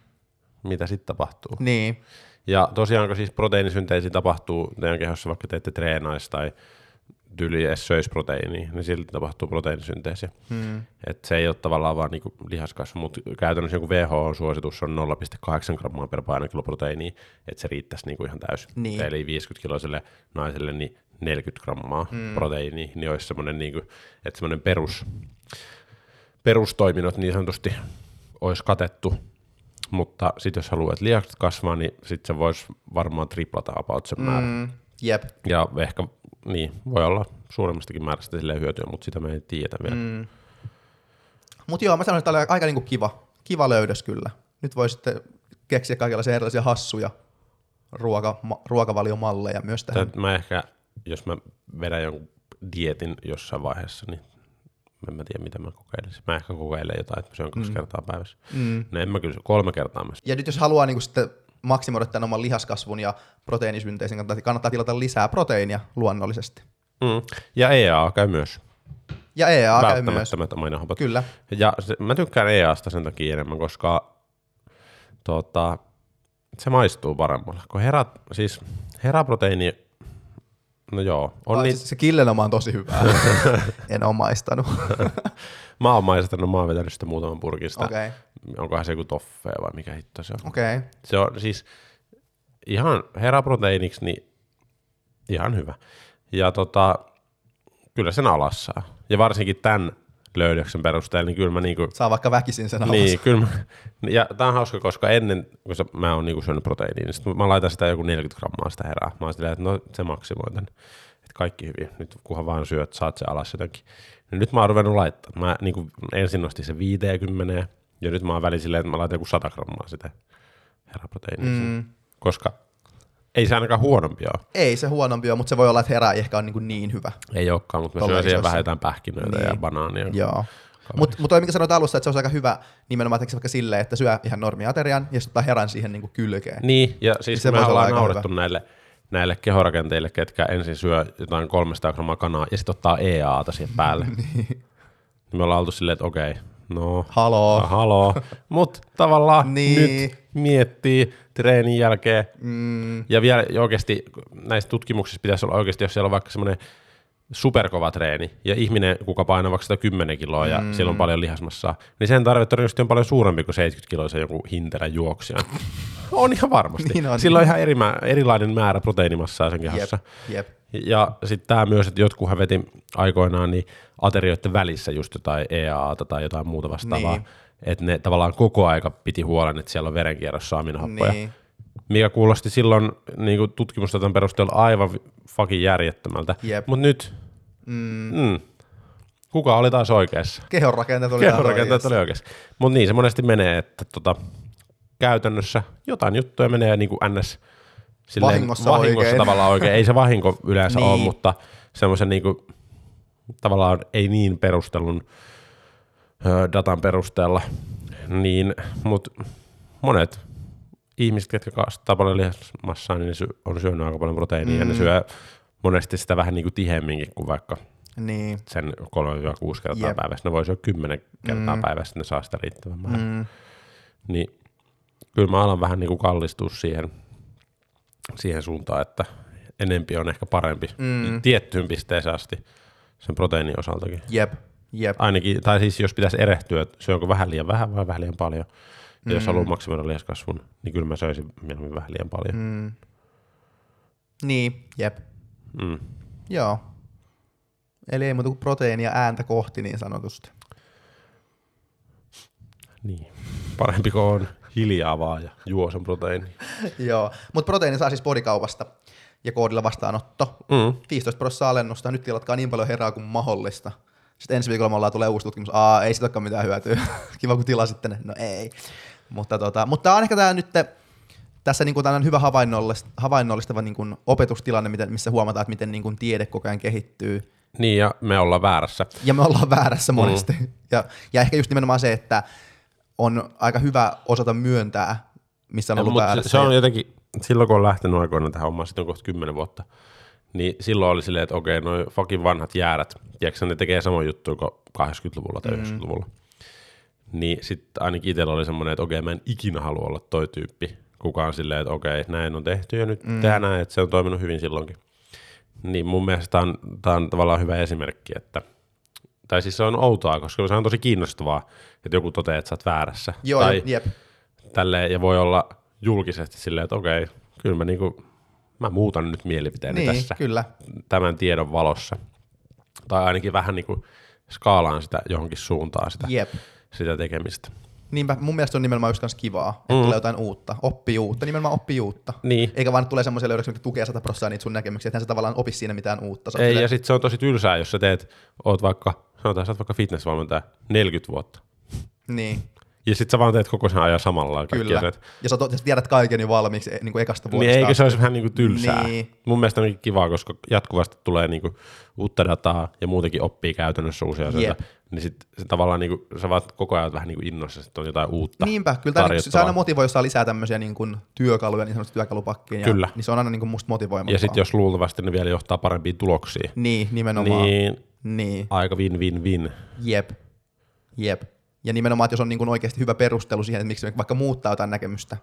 Mitä sitten tapahtuu? niin, Ja tosiaan, siis proteiinisynteesi tapahtuu teidän kehossa, vaikka teette treenaisi tai tyyli edes söisi proteiiniä, niin silti tapahtuu proteiinisynteesi. mm, Et se ei ole tavallaan vaan niinku lihaskasvu, mutta käytännössä joku WHO-suositus on 0,8 grammaa per painokilo proteiiniä, että se riittäisi niinku ihan täysin. Niin. Eli 50-kiloiselle naiselle niin 40 grammaa mm. proteiiniä, niin olisi semmoinen niinku, että semmoinen perus, perustoiminnot niin sanotusti olisi katettu, mutta sitten jos haluaa, että lihakset kasvaa, niin sitten se voisi varmaan triplata about sen määrän. mm, jep. Ja ehkä, niin, voi olla suuremmastakin määrästä silleen hyötyä, mutta sitä me ei tiedä vielä. Mm. Mutta joo, mä sanoin, että tämä oli aika niinku kiva, kiva löydös kyllä. Nyt voi sitten keksiä kaikenlaisia erilaisia hassuja ruoka, ma, ruokavaliomalleja myös tähän. Tätä Mä ehkä, jos mä vedän jonkun dietin jossain vaiheessa, niin en mä tiedä, mitä mä kokeilisin. Mä ehkä kokeilen jotain, että mä syön kaksi mm. kertaa päivässä. Mm. No en mä kyllä, kolme kertaa mä. Ja nyt jos haluaa niinku sitten maksimoida tämän oman lihaskasvun ja proteiinisynteesin, kannattaa, kannattaa tilata lisää proteiinia luonnollisesti. Mm. Ja EA käy myös. Ja EA käy myös. Aminohapot. Kyllä. Ja se, mä tykkään EAsta sen takia enemmän, koska tota, se maistuu paremmalle. Kun hera, siis heraproteiini, no joo, on niin, se, killenoma on tosi hyvää. en ole maistanut. mä oon maistanut, mä oon vetänyt sitä muutaman purkista. Okei, Onkohan se joku toffee vai mikä hitto se on? okei. Se on siis ihan heraproteiiniksi, niin ihan hyvä. Ja tota, kyllä sen alas saa. Ja varsinkin tämän löydöksen perusteella, niin kyllä mä niinku, Saa vaikka väkisin sen alas. niin, kyllä mä, ja tää on hauska, koska ennen, kun se, mä oon niinku syönyt proteiiniä, niin sit mä laitan sitä joku 40 grammaa sitä herää. Mä oon silleen, että no se maksimoi tän. Että kaikki hyvin. Nyt kunhan vaan syöt, saat se alas jotenkin. Ja nyt mä oon ruvennut laittaa. Mä niinku ensin nostin se 50 ja nyt mä oon väliin silleen, että mä laitan joku 100 grammaa sitä heraproteiinia. Mm. Mm. Koska ei se ainakaan huonompi ole. Ei se huonompi ole, mutta se voi olla, että herää ei ehkä ole niin, niin hyvä. Ei olekaan, mutta mä syön siihen vähän jotain pähkinöitä niin. ja Niin. banaania. Joo. Mutta mut toi, mikä sanoit alussa, että se on aika hyvä nimenomaan tekeekö vaikka silleen, että syö ihan normiaterian ja sitten herän siihen niinku kylkeen. Niin, ja siis Se me ollaan naurettu näille, näille kehorakenteille, ketkä ensin syö jotain 300 grammaa kanaa ja sitten ottaa EAata siihen päälle. niin. Me ollaan oltu silleen, että okei, no Haloo. ah, haloo. Mutta tavallaan Niin. nyt miettii treenin jälkeen. Mm, Ja vielä oikeasti näissä tutkimuksissa pitäisi olla oikeasti, jos siellä on vaikka semmoinen superkova treeni ja ihminen, kuka painaa vaikka 110 kiloa ja mm. siellä on paljon lihasmassaa, niin sen tarve todennäköisesti on paljon suurempi kuin 70 kiloisen joku hinterä juoksija. on ihan varmasti. Niin on. Sillä on ihan eri, erilainen määrä proteiinimassaa sen kehossa. jep. Ja sitten tämä myös, että jotkuhan veti aikoinaan niin aterioiden välissä just jotain EAata tai jotain muuta vastaavaa. Niin. Että ne tavallaan koko aika piti huolen, että siellä on verenkierrossa aminohappoja. Niin. Mikä kuulosti silloin niin kuin tutkimusten perusteella aivan fucking järjettömältä. Jep. Mutta nyt, Mm, mm, kuka oli taas oikeassa? kehonrakenteet oli oikeassa. oli oikeassa. Mutta niin se monesti menee, että tota, käytännössä jotain juttuja menee niin kuin ns. Silleen, Vahingossa vahingossa oikein. tavallaan oikein. Ei se vahinko yleensä Niin. ole, mutta semmoisen niin kuin, tavallaan ei niin perustelun datan perusteella, niin, mutta monet ihmiset, ketkä kasvattaa paljon lihasmassaa, niin ne sy- on syönyt aika paljon proteiinia, mm. ja ne syö monesti sitä vähän niin kuin tihemminkin kuin vaikka Niin. sen 3-6 kertaa Jep. päivässä. Ne voi syödä 10 kertaa Mm. päivässä, ne saa sitä riittävän määrän. Mm. Niin kyllä mä alan vähän niin kuin kallistua siihen, siihen suuntaan, että enempi on ehkä parempi Mm. tiettyyn pisteeseen asti sen proteiinin osaltakin. Jep. Jep. Ainakin, tai siis jos pitäisi erehtyä, että syönkö vähän liian vähän vai vähän liian paljon. Ja Mm. jos haluaa maksimoida lihaskasvun, niin kyllä mä söisin mieluummin vähän liian paljon. Mm. Niin, jep. Mm. Joo. Eli ei muuta kuin proteiinia ääntä kohti niin sanotusti. Niin. Parempi kuin on hiljaa vaan ja juo sen proteiini. Joo, mutta proteiini saa siis bodikaupasta ja koodilla vastaanotto. Mm. 15 prosenttia alennusta, nyt tilatkaa niin paljon herää kuin mahdollista. Sitten ensi viikolla me ollaan tulee uusi tutkimus, aa ei sitä olekaan mitään hyötyä, kiva kun tilasitte ne, no ei. Mutta, tota, mutta tämä on ehkä tämä nyt tässä niin kuin hyvä havainnollist, havainnollistava niin kuin opetustilanne, miten, missä huomataan, että miten niin kuin tiede koko ajan kehittyy. Niin, ja me ollaan väärässä. Ja me ollaan väärässä monesti. Mm. Ja, ja ehkä just nimenomaan se, että on aika hyvä osata myöntää, missä on Ja, ollut mutta väärässä. se on jotenkin, silloin kun on lähtenyt aikoina tähän hommaan, sitten on kohta 10 vuotta, niin silloin oli silleen, että okei, noi fucking vanhat jäärät, tiedätkö ne tekee samoin juttuja kuin 80-luvulla tai Mm. 90-luvulla. Niin sitten ainakin itsellä oli semmoinen, että okei, mä en ikinä halua olla toi tyyppi. Kukaan silleen, että okei, näin on tehty ja nyt mm. tehdään näin, että se on toiminut hyvin silloinkin. Niin mun mielestä tämä on, tää on tavallaan hyvä esimerkki, että tai siis se on outoa, koska se on tosi kiinnostavaa, että joku toteaa, että sä oot väärässä. Joo, tai jep. tälleen, ja voi olla julkisesti silleen, että okei, kyllä mä, niinku, mä muutan nyt mielipiteeni Niin, tässä kyllä. tämän tiedon valossa. Tai ainakin vähän niinku skaalaan sitä johonkin suuntaan sitä, Jep. sitä tekemistä. Niinpä, mun mielestä on nimenomaan just kans kivaa, että Mm. tulee jotain uutta, oppii uutta, nimenomaan oppii uutta. Niin. Eikä vaan tule semmoisia löydöksiä, jotka tukee 100 prosenttia niitä sun näkemyksiä, että sä tavallaan opi siinä mitään uutta. Ei, silleen, ja sitten se on tosi tylsää, jos sä teet, oot vaikka, sanotaan, sä oot vaikka fitnessvalmentaja 40 vuotta. Niin, Ja sitten sä vaan teet koko sen ajan samalla kyllä. asiat. Ja sä, to- sä tiedät kaiken jo valmiiksi niin kuin ekasta Niin vuodesta. eikö se olisi vähän niin kuin tylsää? Niin. Mun mielestä on kivaa, koska jatkuvasti tulee niin kuin uutta dataa ja muutenkin oppii käytännössä uusia asioita. Jep. Niin sit se tavallaan niin kuin, sä vaat koko ajan vähän niin kuin innossa, että on jotain uutta. Niinpä, kyllä tämä, se tarjottavaa. aina motivoi, jos saa lisää tämmöisiä niin kuin työkaluja niin sanotusti työkalupakkiin. Ja, Kyllä. Niin se on aina niin kuin musta motivoimampaa. Ja sitten jos luultavasti ne vielä johtaa parempiin tuloksiin, Niin, nimenomaan. Niin. niin niin. aika win-win-win. Jep. Jep. Ja nimenomaan, että jos on niin kuin oikeasti hyvä perustelu siihen, että miksi me vaikka muuttaa jotain näkemystä,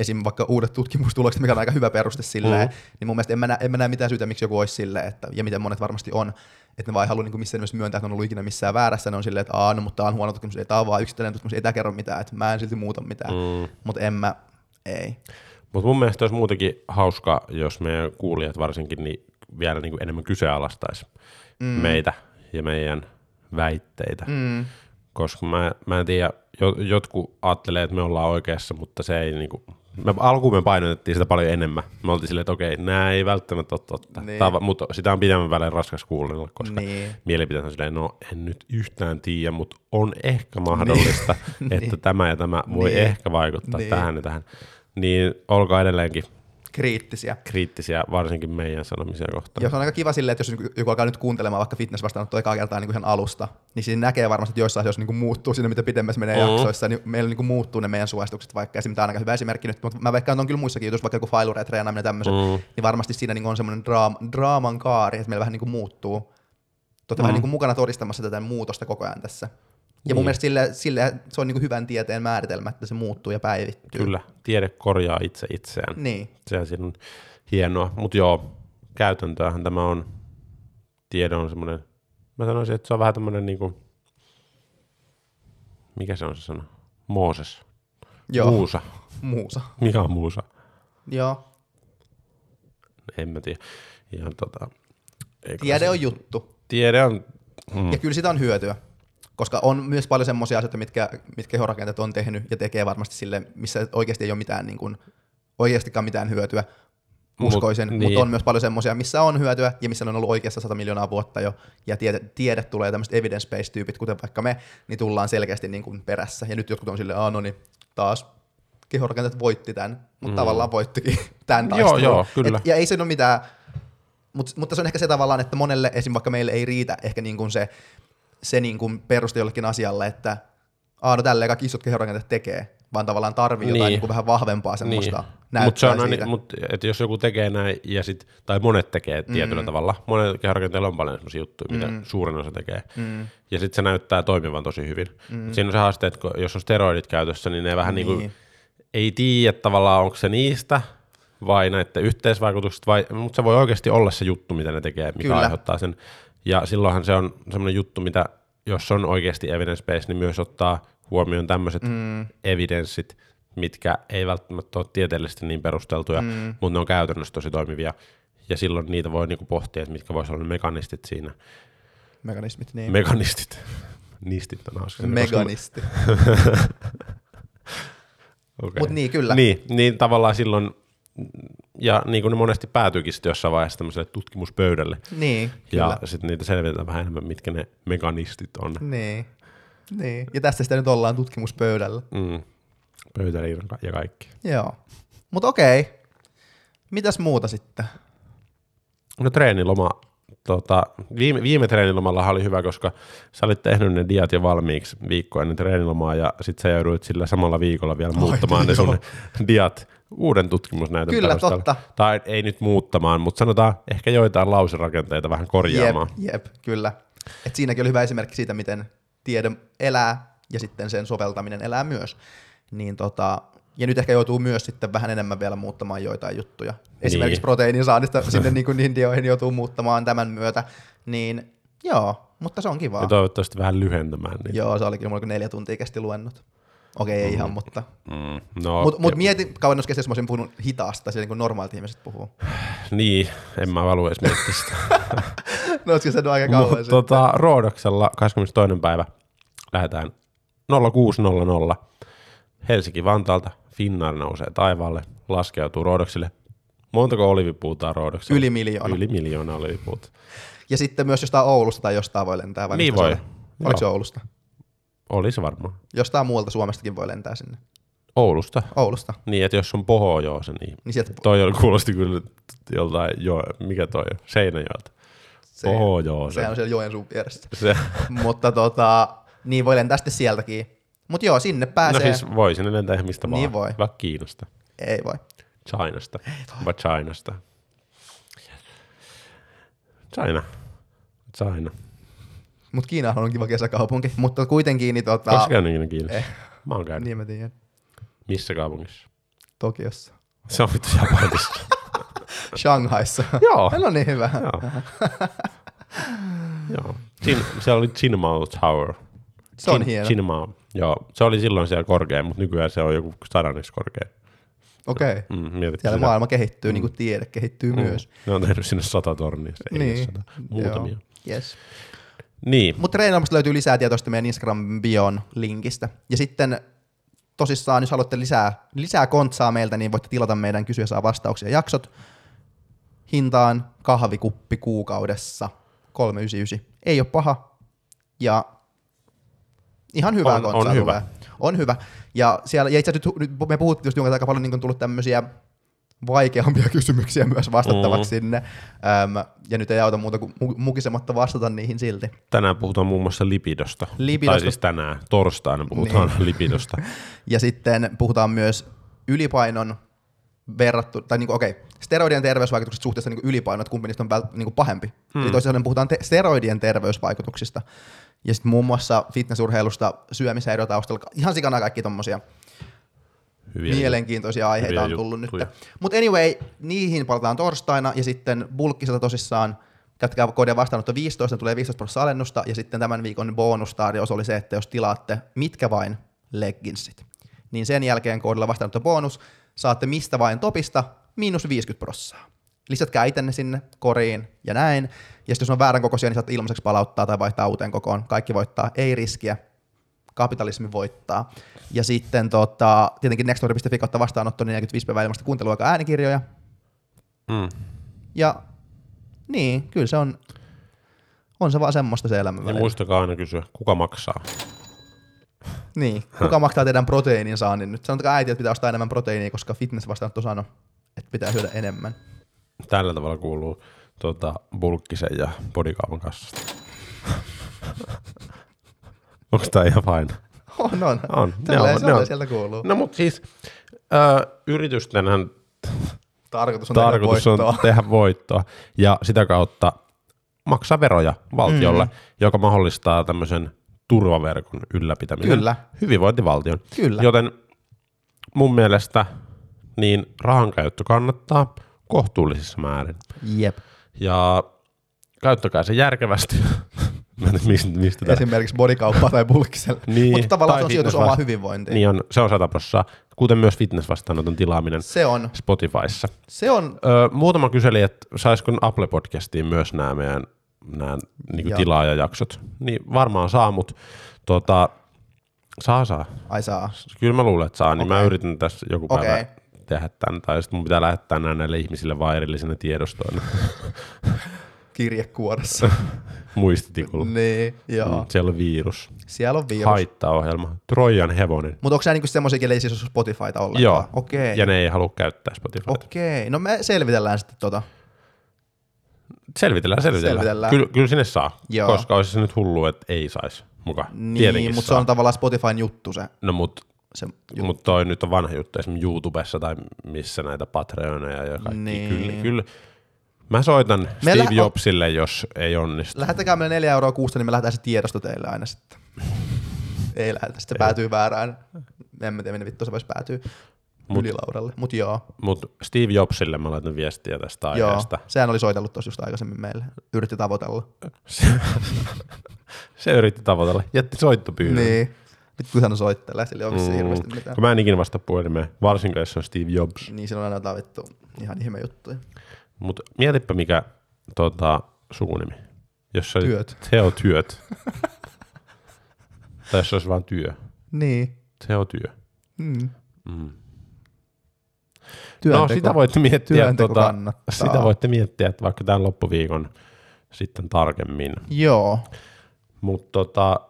esim. vaikka uudet tutkimustulokset, mikä on aika hyvä peruste silleen, Mhm. niin mun mielestä en mä, näe, en mä näe mitään syytä, miksi joku olisi silleen, että, ja miten monet varmasti on, että ne vaan ei halua niin missään nimessä myöntää, että ne on ollut ikinä missään väärässä, ne on silleen, että no, mutta tämä on huono tutkimus, ei tämä on vaan yksittäinen tutkimus, ei tämä kerro mitään, että mä en silti muuta mitään, Mm. mutta en mä, ei. Mutta mun mielestä olisi muutenkin hauska, jos meidän kuulijat varsinkin niin vielä niin kuin enemmän kyseenalaistaisi mm. meitä ja meidän väitteitä. Mm. Koska mä, mä en tiedä, jo- jotkut ajattelee, että me ollaan oikeassa, mutta se ei niinku, me alkuun me painotettiin sitä paljon enemmän. Me oltiin silleen, että okei, nämä ei välttämättä ole totta. Niin. Niin. mutta sitä on pidemmän välein raskas kuunnella, koska Niin. niin. mielipiteet on silleen, no en nyt yhtään tiedä, mutta on ehkä mahdollista, niin. että tämä ja tämä voi Niin. niin. ehkä vaikuttaa Niin. niin. tähän ja tähän. Niin olkaa edelleenkin Kriittisiä. kriittisiä, varsinkin meidän sanomisia kohtaan. Ja se on aika kiva silleen, että jos joku alkaa nyt kuuntelemaan vaikka fitness vastaanottoa ekaa kertaa niin kuin ihan alusta, niin siinä näkee varmasti, että joissain asioissa niin kuin muuttuu siinä, mitä pidemmässä menee Mhm. jaksoissa, niin meillä niin kuin muuttuu ne meidän suositukset vaikka. Esimerkiksi tämä on aika hyvä esimerkki nyt, mutta mä veikkaan, että on kyllä muissakin jutuissa, vaikka joku failure treenaaminen ja tämmöiset, Mm. niin varmasti siinä niin kuin on semmoinen draama, draaman kaari, että meillä vähän niin kuin muuttuu. Totta Mm. vähän niin kuin mukana todistamassa tätä muutosta koko ajan tässä. Ja mun Niin. mielestä sille, sille, se on niin kuin hyvän tieteen määritelmä, että se muuttuu ja päivittyy. Kyllä, tiede korjaa itse itseään. Niin, Sehän siinä on hienoa. Mutta joo, käytäntöähän tämä on. Tiede on semmoinen, mä sanoisin, että se on vähän tämmöinen niinku, mikä se on se sana? Mooses. joo, Muusa. muusa. Mikä on muusa? Joo, En mä tiedä. Ihan tota, tiede on juttu. Tiede on, mm, Ja kyllä sitä on hyötyä, koska on myös paljon semmoisia asioita, mitkä, mitkä kehorakenteet on tehnyt ja tekee varmasti sille, missä oikeasti ei ole mitään niin kuin, oikeastikaan mitään hyötyä, Mut- uskoisin, niin. mutta on myös paljon semmoisia, missä on hyötyä ja missä ne on ollut oikeassa 100 miljoonaa vuotta jo, ja tiede, tiede tulee tämmöiset evidence-based-tyypit, kuten vaikka me, niin tullaan selkeästi niin kuin perässä, ja nyt jotkut on silleen, no niin, taas kehorakenteet voitti tämän, mutta mm. tavallaan voittikin tämän Joo, taistelun. joo, kyllä. Et, ja ei se ole mitään, Mut, mutta se on ehkä se tavallaan, että monelle, esim. vaikka meille ei riitä ehkä niin kuin se, se niin kuin peruste jollekin asialle, että Aa, no tälleen kaikki isot kehonrakenteet tekee, vaan tavallaan tarvii jotain Niin. niin kuin vähän vahvempaa semmoista Niin. Mutta se on aina, siitä. mut, että jos joku tekee näin, ja sit, tai monet tekee tietyllä Mm. tavalla, monet kehonrakenteilla on paljon sellaisia juttuja, mitä Mm. suurin osa tekee, Mm, ja sitten se näyttää toimivan tosi hyvin. mm. Siinä on se haaste, että jos on steroidit käytössä, niin ne vähän niin. niin. kuin ei tiedä tavallaan, onko se niistä vai näiden yhteisvaikutukset, vai, mutta se voi oikeasti olla se juttu, mitä ne tekee, mikä Kyllä. aiheuttaa sen. Ja silloinhan se on semmoinen juttu, mitä jos on oikeasti evidence based, niin myös ottaa huomioon tämmöiset Mm, evidenssit, mitkä ei välttämättä ole tieteellisesti niin perusteltuja, Mm. mutta ne on käytännössä tosi toimivia. Ja silloin niitä voi niinku pohtia, että mitkä voisi olla ne mekanistit siinä. mekanismit, niin. Mekanistit. Nistit on hauska. Meganisti. Okay. Mut niin, kyllä. Niin, niin tavallaan silloin, ja niin kuin ne monesti päätyykin sitten jossain vaiheessa tämmöiselle tutkimuspöydälle. Niin, kyllä. Ja sitten niitä selvitetään vähän enemmän, mitkä ne mekanistit on. Niin. niin. Ja tästä sitä nyt ollaan tutkimuspöydällä. Mm. Pöytäliin ja kaikki. Joo. Mutta okei. Mitäs muuta sitten? No treeniloma, tota, viime, viime treenilomalla oli hyvä, koska sä olit tehnyt ne diat jo valmiiksi viikkoa ennen treenilomaa ja sit sä jouduit sillä samalla viikolla vielä Ai, muuttamaan ne joo. sun diat uuden tutkimusnäytön Kyllä, perusteella. totta. Tai ei nyt muuttamaan, mutta sanotaan ehkä joitain lauserakenteita vähän korjaamaan. Jep, jep, kyllä. Et siinäkin oli hyvä esimerkki siitä, miten tiede elää ja sitten sen soveltaminen elää myös. Niin tota, ja nyt ehkä joutuu myös sitten vähän enemmän vielä muuttamaan joitain juttuja. Esimerkiksi Niin. proteiinin saannista sinne niin kuin dioihin joutuu muuttamaan tämän myötä. Niin joo, mutta se on kivaa. Ja toivottavasti vähän lyhentämään niitä. Joo, se olikin mulla neljä tuntia kesti luennot. Okei, ei ihan, mutta... Mm, no, Mutta mut mieti, kauan olisi kestäisi, jos mä olisin puhunut hitaasta, siellä niin kuin normaalit ihmiset puhuu. Niin, en mä valu edes miettiä sitä. no olisiko se aika kauan Mut, sitten? tota, Roodoksella 22. päivä lähdetään 0600 Helsinki-Vantaalta. Finnair nousee taivaalle, laskeutuu Roodoksille. Montako olivipuuta on Roodoksella? Yli miljoona. Yli miljoona olivipuuta. Ja sitten myös jostain Oulusta tai jostain voi lentää. Vai Niin se voi. oli? Oliko se Oulusta? Oli se varmaan. Jostain muualta Suomestakin voi lentää sinne. Oulusta. Oulusta. Niin, että jos on Poho joo se niin. Niin sieltä Toi kuulosti kyllä joltain, jo, mikä toi on? Seinäjoelta. se, Poho joo se. sehän on siellä Joensuun vieressä. se. Mutta tota, niin voi lentää sitten sieltäkin. Mutta joo, sinne No pääsee. siis voi sinne lentää ihan mistä vaan. Niin voi. Vaikka Kiinasta. Ei voi. Chinasta. Vai Chinasta. China. China. Mutta Kiinahan on kiva kesäkaupunki. Mutta kuitenkin, niin tota... Oletko käynyt ikinä Kiinassa? Eh. Mä oon käynyt. Niin mä tiedän. Missä kaupungissa? Tokiossa. Se on vittu Japanissa. Shanghaissa. Joo. no niin, hyvä. Joo. Joo. Chin, se oli Chinmao Tower. Se on Chin, hieno. Chinmao. Joo, se oli silloin siellä korkea, mutta nykyään se on joku sadanneksi korkea. Okei. Okay. Mm, Siellä sitä? maailma kehittyy, niin kuin tiede kehittyy Mm. myös. Ne on tehnyt sinne sata tornia, se niin. sata. Muutamia. Joo. Yes. Niin, Mutta treenaamasta löytyy lisää tietoa sitten meidän Instagram bion linkistä. Ja sitten tosissaan, jos haluatte lisää, lisää kontsaa meiltä, niin voitte tilata meidän kysyä saa vastauksia jaksot hintaan kahvikuppi kuukaudessa 399. Ei ole paha ja ihan hyvää On- on kontsaa hyvä. tulee. On hyvä. Ja, siellä, ja itse asiassa nyt, nyt me puhuttiin just, että aika paljon niin on tullut tämmöisiä vaikeampia kysymyksiä myös vastattavaksi mm. sinne. Öm, ja nyt ei auta muuta kuin mu- mukisematta vastata niihin silti. tänään puhutaan muun muassa lipidosta. Lipidosta. Tai siis tänään, torstaina puhutaan niin. lipidosta. Ja sitten puhutaan myös ylipainon verrattu, tai niin kuin, okei, steroidien terveysvaikutukset suhteessa niin ylipainoon, että kumpi niistä on niin kuin pahempi. Hmm. Eli sanoen puhutaan te- steroidien terveysvaikutuksista. Ja sitten muun muassa fitnessurheilusta, syömishäiriötaustalla, ihan sikana kaikki tommosia Hyviä mielenkiintoisia aiheita hyviä on tullut nyt. juttuja. Mutta anyway, niihin palataan torstaina ja sitten bulkkisella tosissaan käyttäkää koodia vastaanotto 15, tulee 15 prosenttia alennusta ja sitten tämän viikon bonustarjous oli se, että jos tilaatte mitkä vain legginsit, niin sen jälkeen koodilla vastaanotto bonus saatte mistä vain topista miinus 50 prosenttia. Lisätkää itenne sinne koriin ja näin. Ja sitten jos on väärän kokoisia, niin saatte ilmaiseksi palauttaa tai vaihtaa uuteen kokoon. Kaikki voittaa, ei riskiä kapitalismi voittaa. Ja sitten tota, tietenkin nextory.fi kautta vastaanotto niin 45 päivää ilmasta kuunteluaika äänikirjoja. Mm. Ja niin, kyllä se on, on se vaan semmoista se elämä Ja välillä. muistakaa aina kysyä, kuka maksaa. Niin, kuka maksaa teidän proteiinin saannin nyt? Sanotakaa äiti, että pitää ostaa enemmän proteiinia, koska fitness vastaanotto sanoo, että pitää syödä enemmän. Tällä tavalla kuuluu tota, bulkkisen ja bodikaupan kassasta. Onko tää ihan fine? On, on. On. Se ne on, sieltä kuuluu. No mutta siis ö, yritystenhän Tarkoitus on tarkoitus tehdä on voittoa. tehdä voittoa ja sitä kautta maksaa veroja valtiolle, mm. joka mahdollistaa tämmöisen turvaverkon ylläpitämisen. Kyllä. Hyvinvointivaltion. Kyllä. Joten mun mielestä niin rahan käyttö kannattaa kohtuullisissa määrin. Jep. Ja käyttäkää se järkevästi. Mä en tiedä, mistä, mistä tää- Esimerkiksi bodikauppaa tai bulkkisella. Niin, Mutta tavallaan tai se on sijoitus fitness vasta- hyvinvointiin. Niin on, se on 100 prosenttia, kuten myös fitnessvastaanoton tilaaminen Se on. Spotifyssa. Se on. Öö, muutama kyseli, että saisiko Apple-podcastiin myös nämä meidän nämä niin Joo. tilaajajaksot. Niin varmaan saa, mutta tota, saa saa. Ai saa. Kyllä mä luulen, että saa, niin mä yritän tässä joku päivä Okei. tehdä tämän. Tai sitten mun pitää lähettää nämä näille ihmisille vaan erillisenä tiedostoina Kirjekuoressa. muistitikulla. niin, joo. Mm, Siellä on virus. Siellä on virus. Haittaohjelma. Trojan hevonen. Mutta onko nämä niinku semmoisia, kelle ei siis ole Spotifyta ollenkaan? Joo. Okei. Ja ne ei halua käyttää Spotifyta. Okei. No me selvitellään sitten tota. Selvitellään, selvitellään. Selvitellään. Kyllä, kyllä sinne saa, Joo. koska olisi se nyt hullu, että ei saisi mukaan. Niin, Tietenkin mutta se saa. on tavallaan Spotifyn juttu se. No mut, se mut toi nyt on vanha juttu esimerkiksi YouTubessa tai missä näitä Patreoneja ja kaikki. Niin. Kyllä, kyllä. Mä soitan Meillä Steve on- Jobsille, jos ei onnistu. Lähettäkää meille 4 euroa kuusta, niin me lähdetään se tiedosto teille aina sitten. ei lähetä, sitten se päätyy väärään. En mä tiedä, minne vittu se voisi päätyä Mut- ylilauralle. Mut joo, Mut Steve Jobsille mä laitan viestiä tästä joo. aiheesta. Sehän oli soitellut tuossa just aikaisemmin meille. Yritti tavoitella. Se, se yritti tavoitella. Jätti soittopyynnön. Niin. Nyt kun hän soittelee, sillä ei ole mm. hirveästi mitään. Kun mä en ikinä vasta puhelimeen, varsinkin jos se on Steve Jobs. Niin silloin aina jotain vittu ihan ihme juttuja. Mutta mietipä mikä tota, sukunimi. Jos se Työt. Teo Työt. tai jos se olisi vaan työ. Niin. Teo Työ. Mm. Mm. Työnteko. No sitä voitte miettiä, tota, sitä voitte miettiä, että vaikka tämän loppuviikon sitten tarkemmin. Joo. Mutta tota,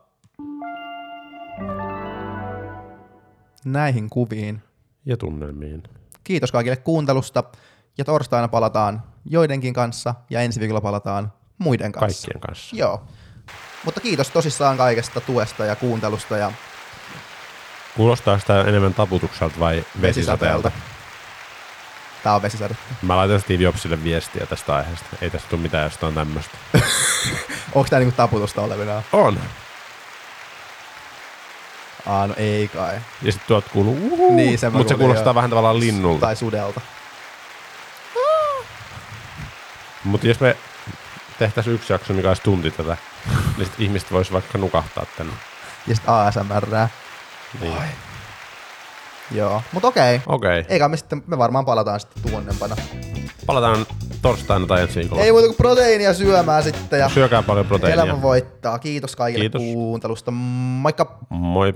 Näihin kuviin. ja tunnelmiin. Kiitos kaikille kuuntelusta. Ja torstaina palataan joidenkin kanssa ja ensi viikolla palataan muiden kanssa. Kaikkien kanssa. Joo. Mutta kiitos tosissaan kaikesta tuesta ja kuuntelusta ja Kuulostaa sitä enemmän taputukselta vai vesisateelta? Tää on vesisadetta. Mä laitan Steve Jobsille viestiä tästä aiheesta. Ei tästä tule mitään, jos tää on tämmöistä. Onko tää niinku taputusta olevina? On. Aa, no ei kai. Ja sitten tuolta kuuluu Niin, mutta se kuulostaa joo. vähän tavallaan linnulta. Tai sudelta. Mutta jos me tehtäisiin yksi jakso, mikä olisi tunti tätä, niin sit ihmiset vois vaikka nukahtaa tänne. Ja sit ASMR. Niin. Joo. Mut okei. Okei, Eikä me sitten, me varmaan palataan sitten tuonnempana. palataan torstaina tai ensi viikolla. Ei muuta kuin proteiinia syömään sitten ja Syökää paljon proteiinia. elämä voittaa. Kiitos kaikille Kiitos. kuuntelusta. Moikka! Moi.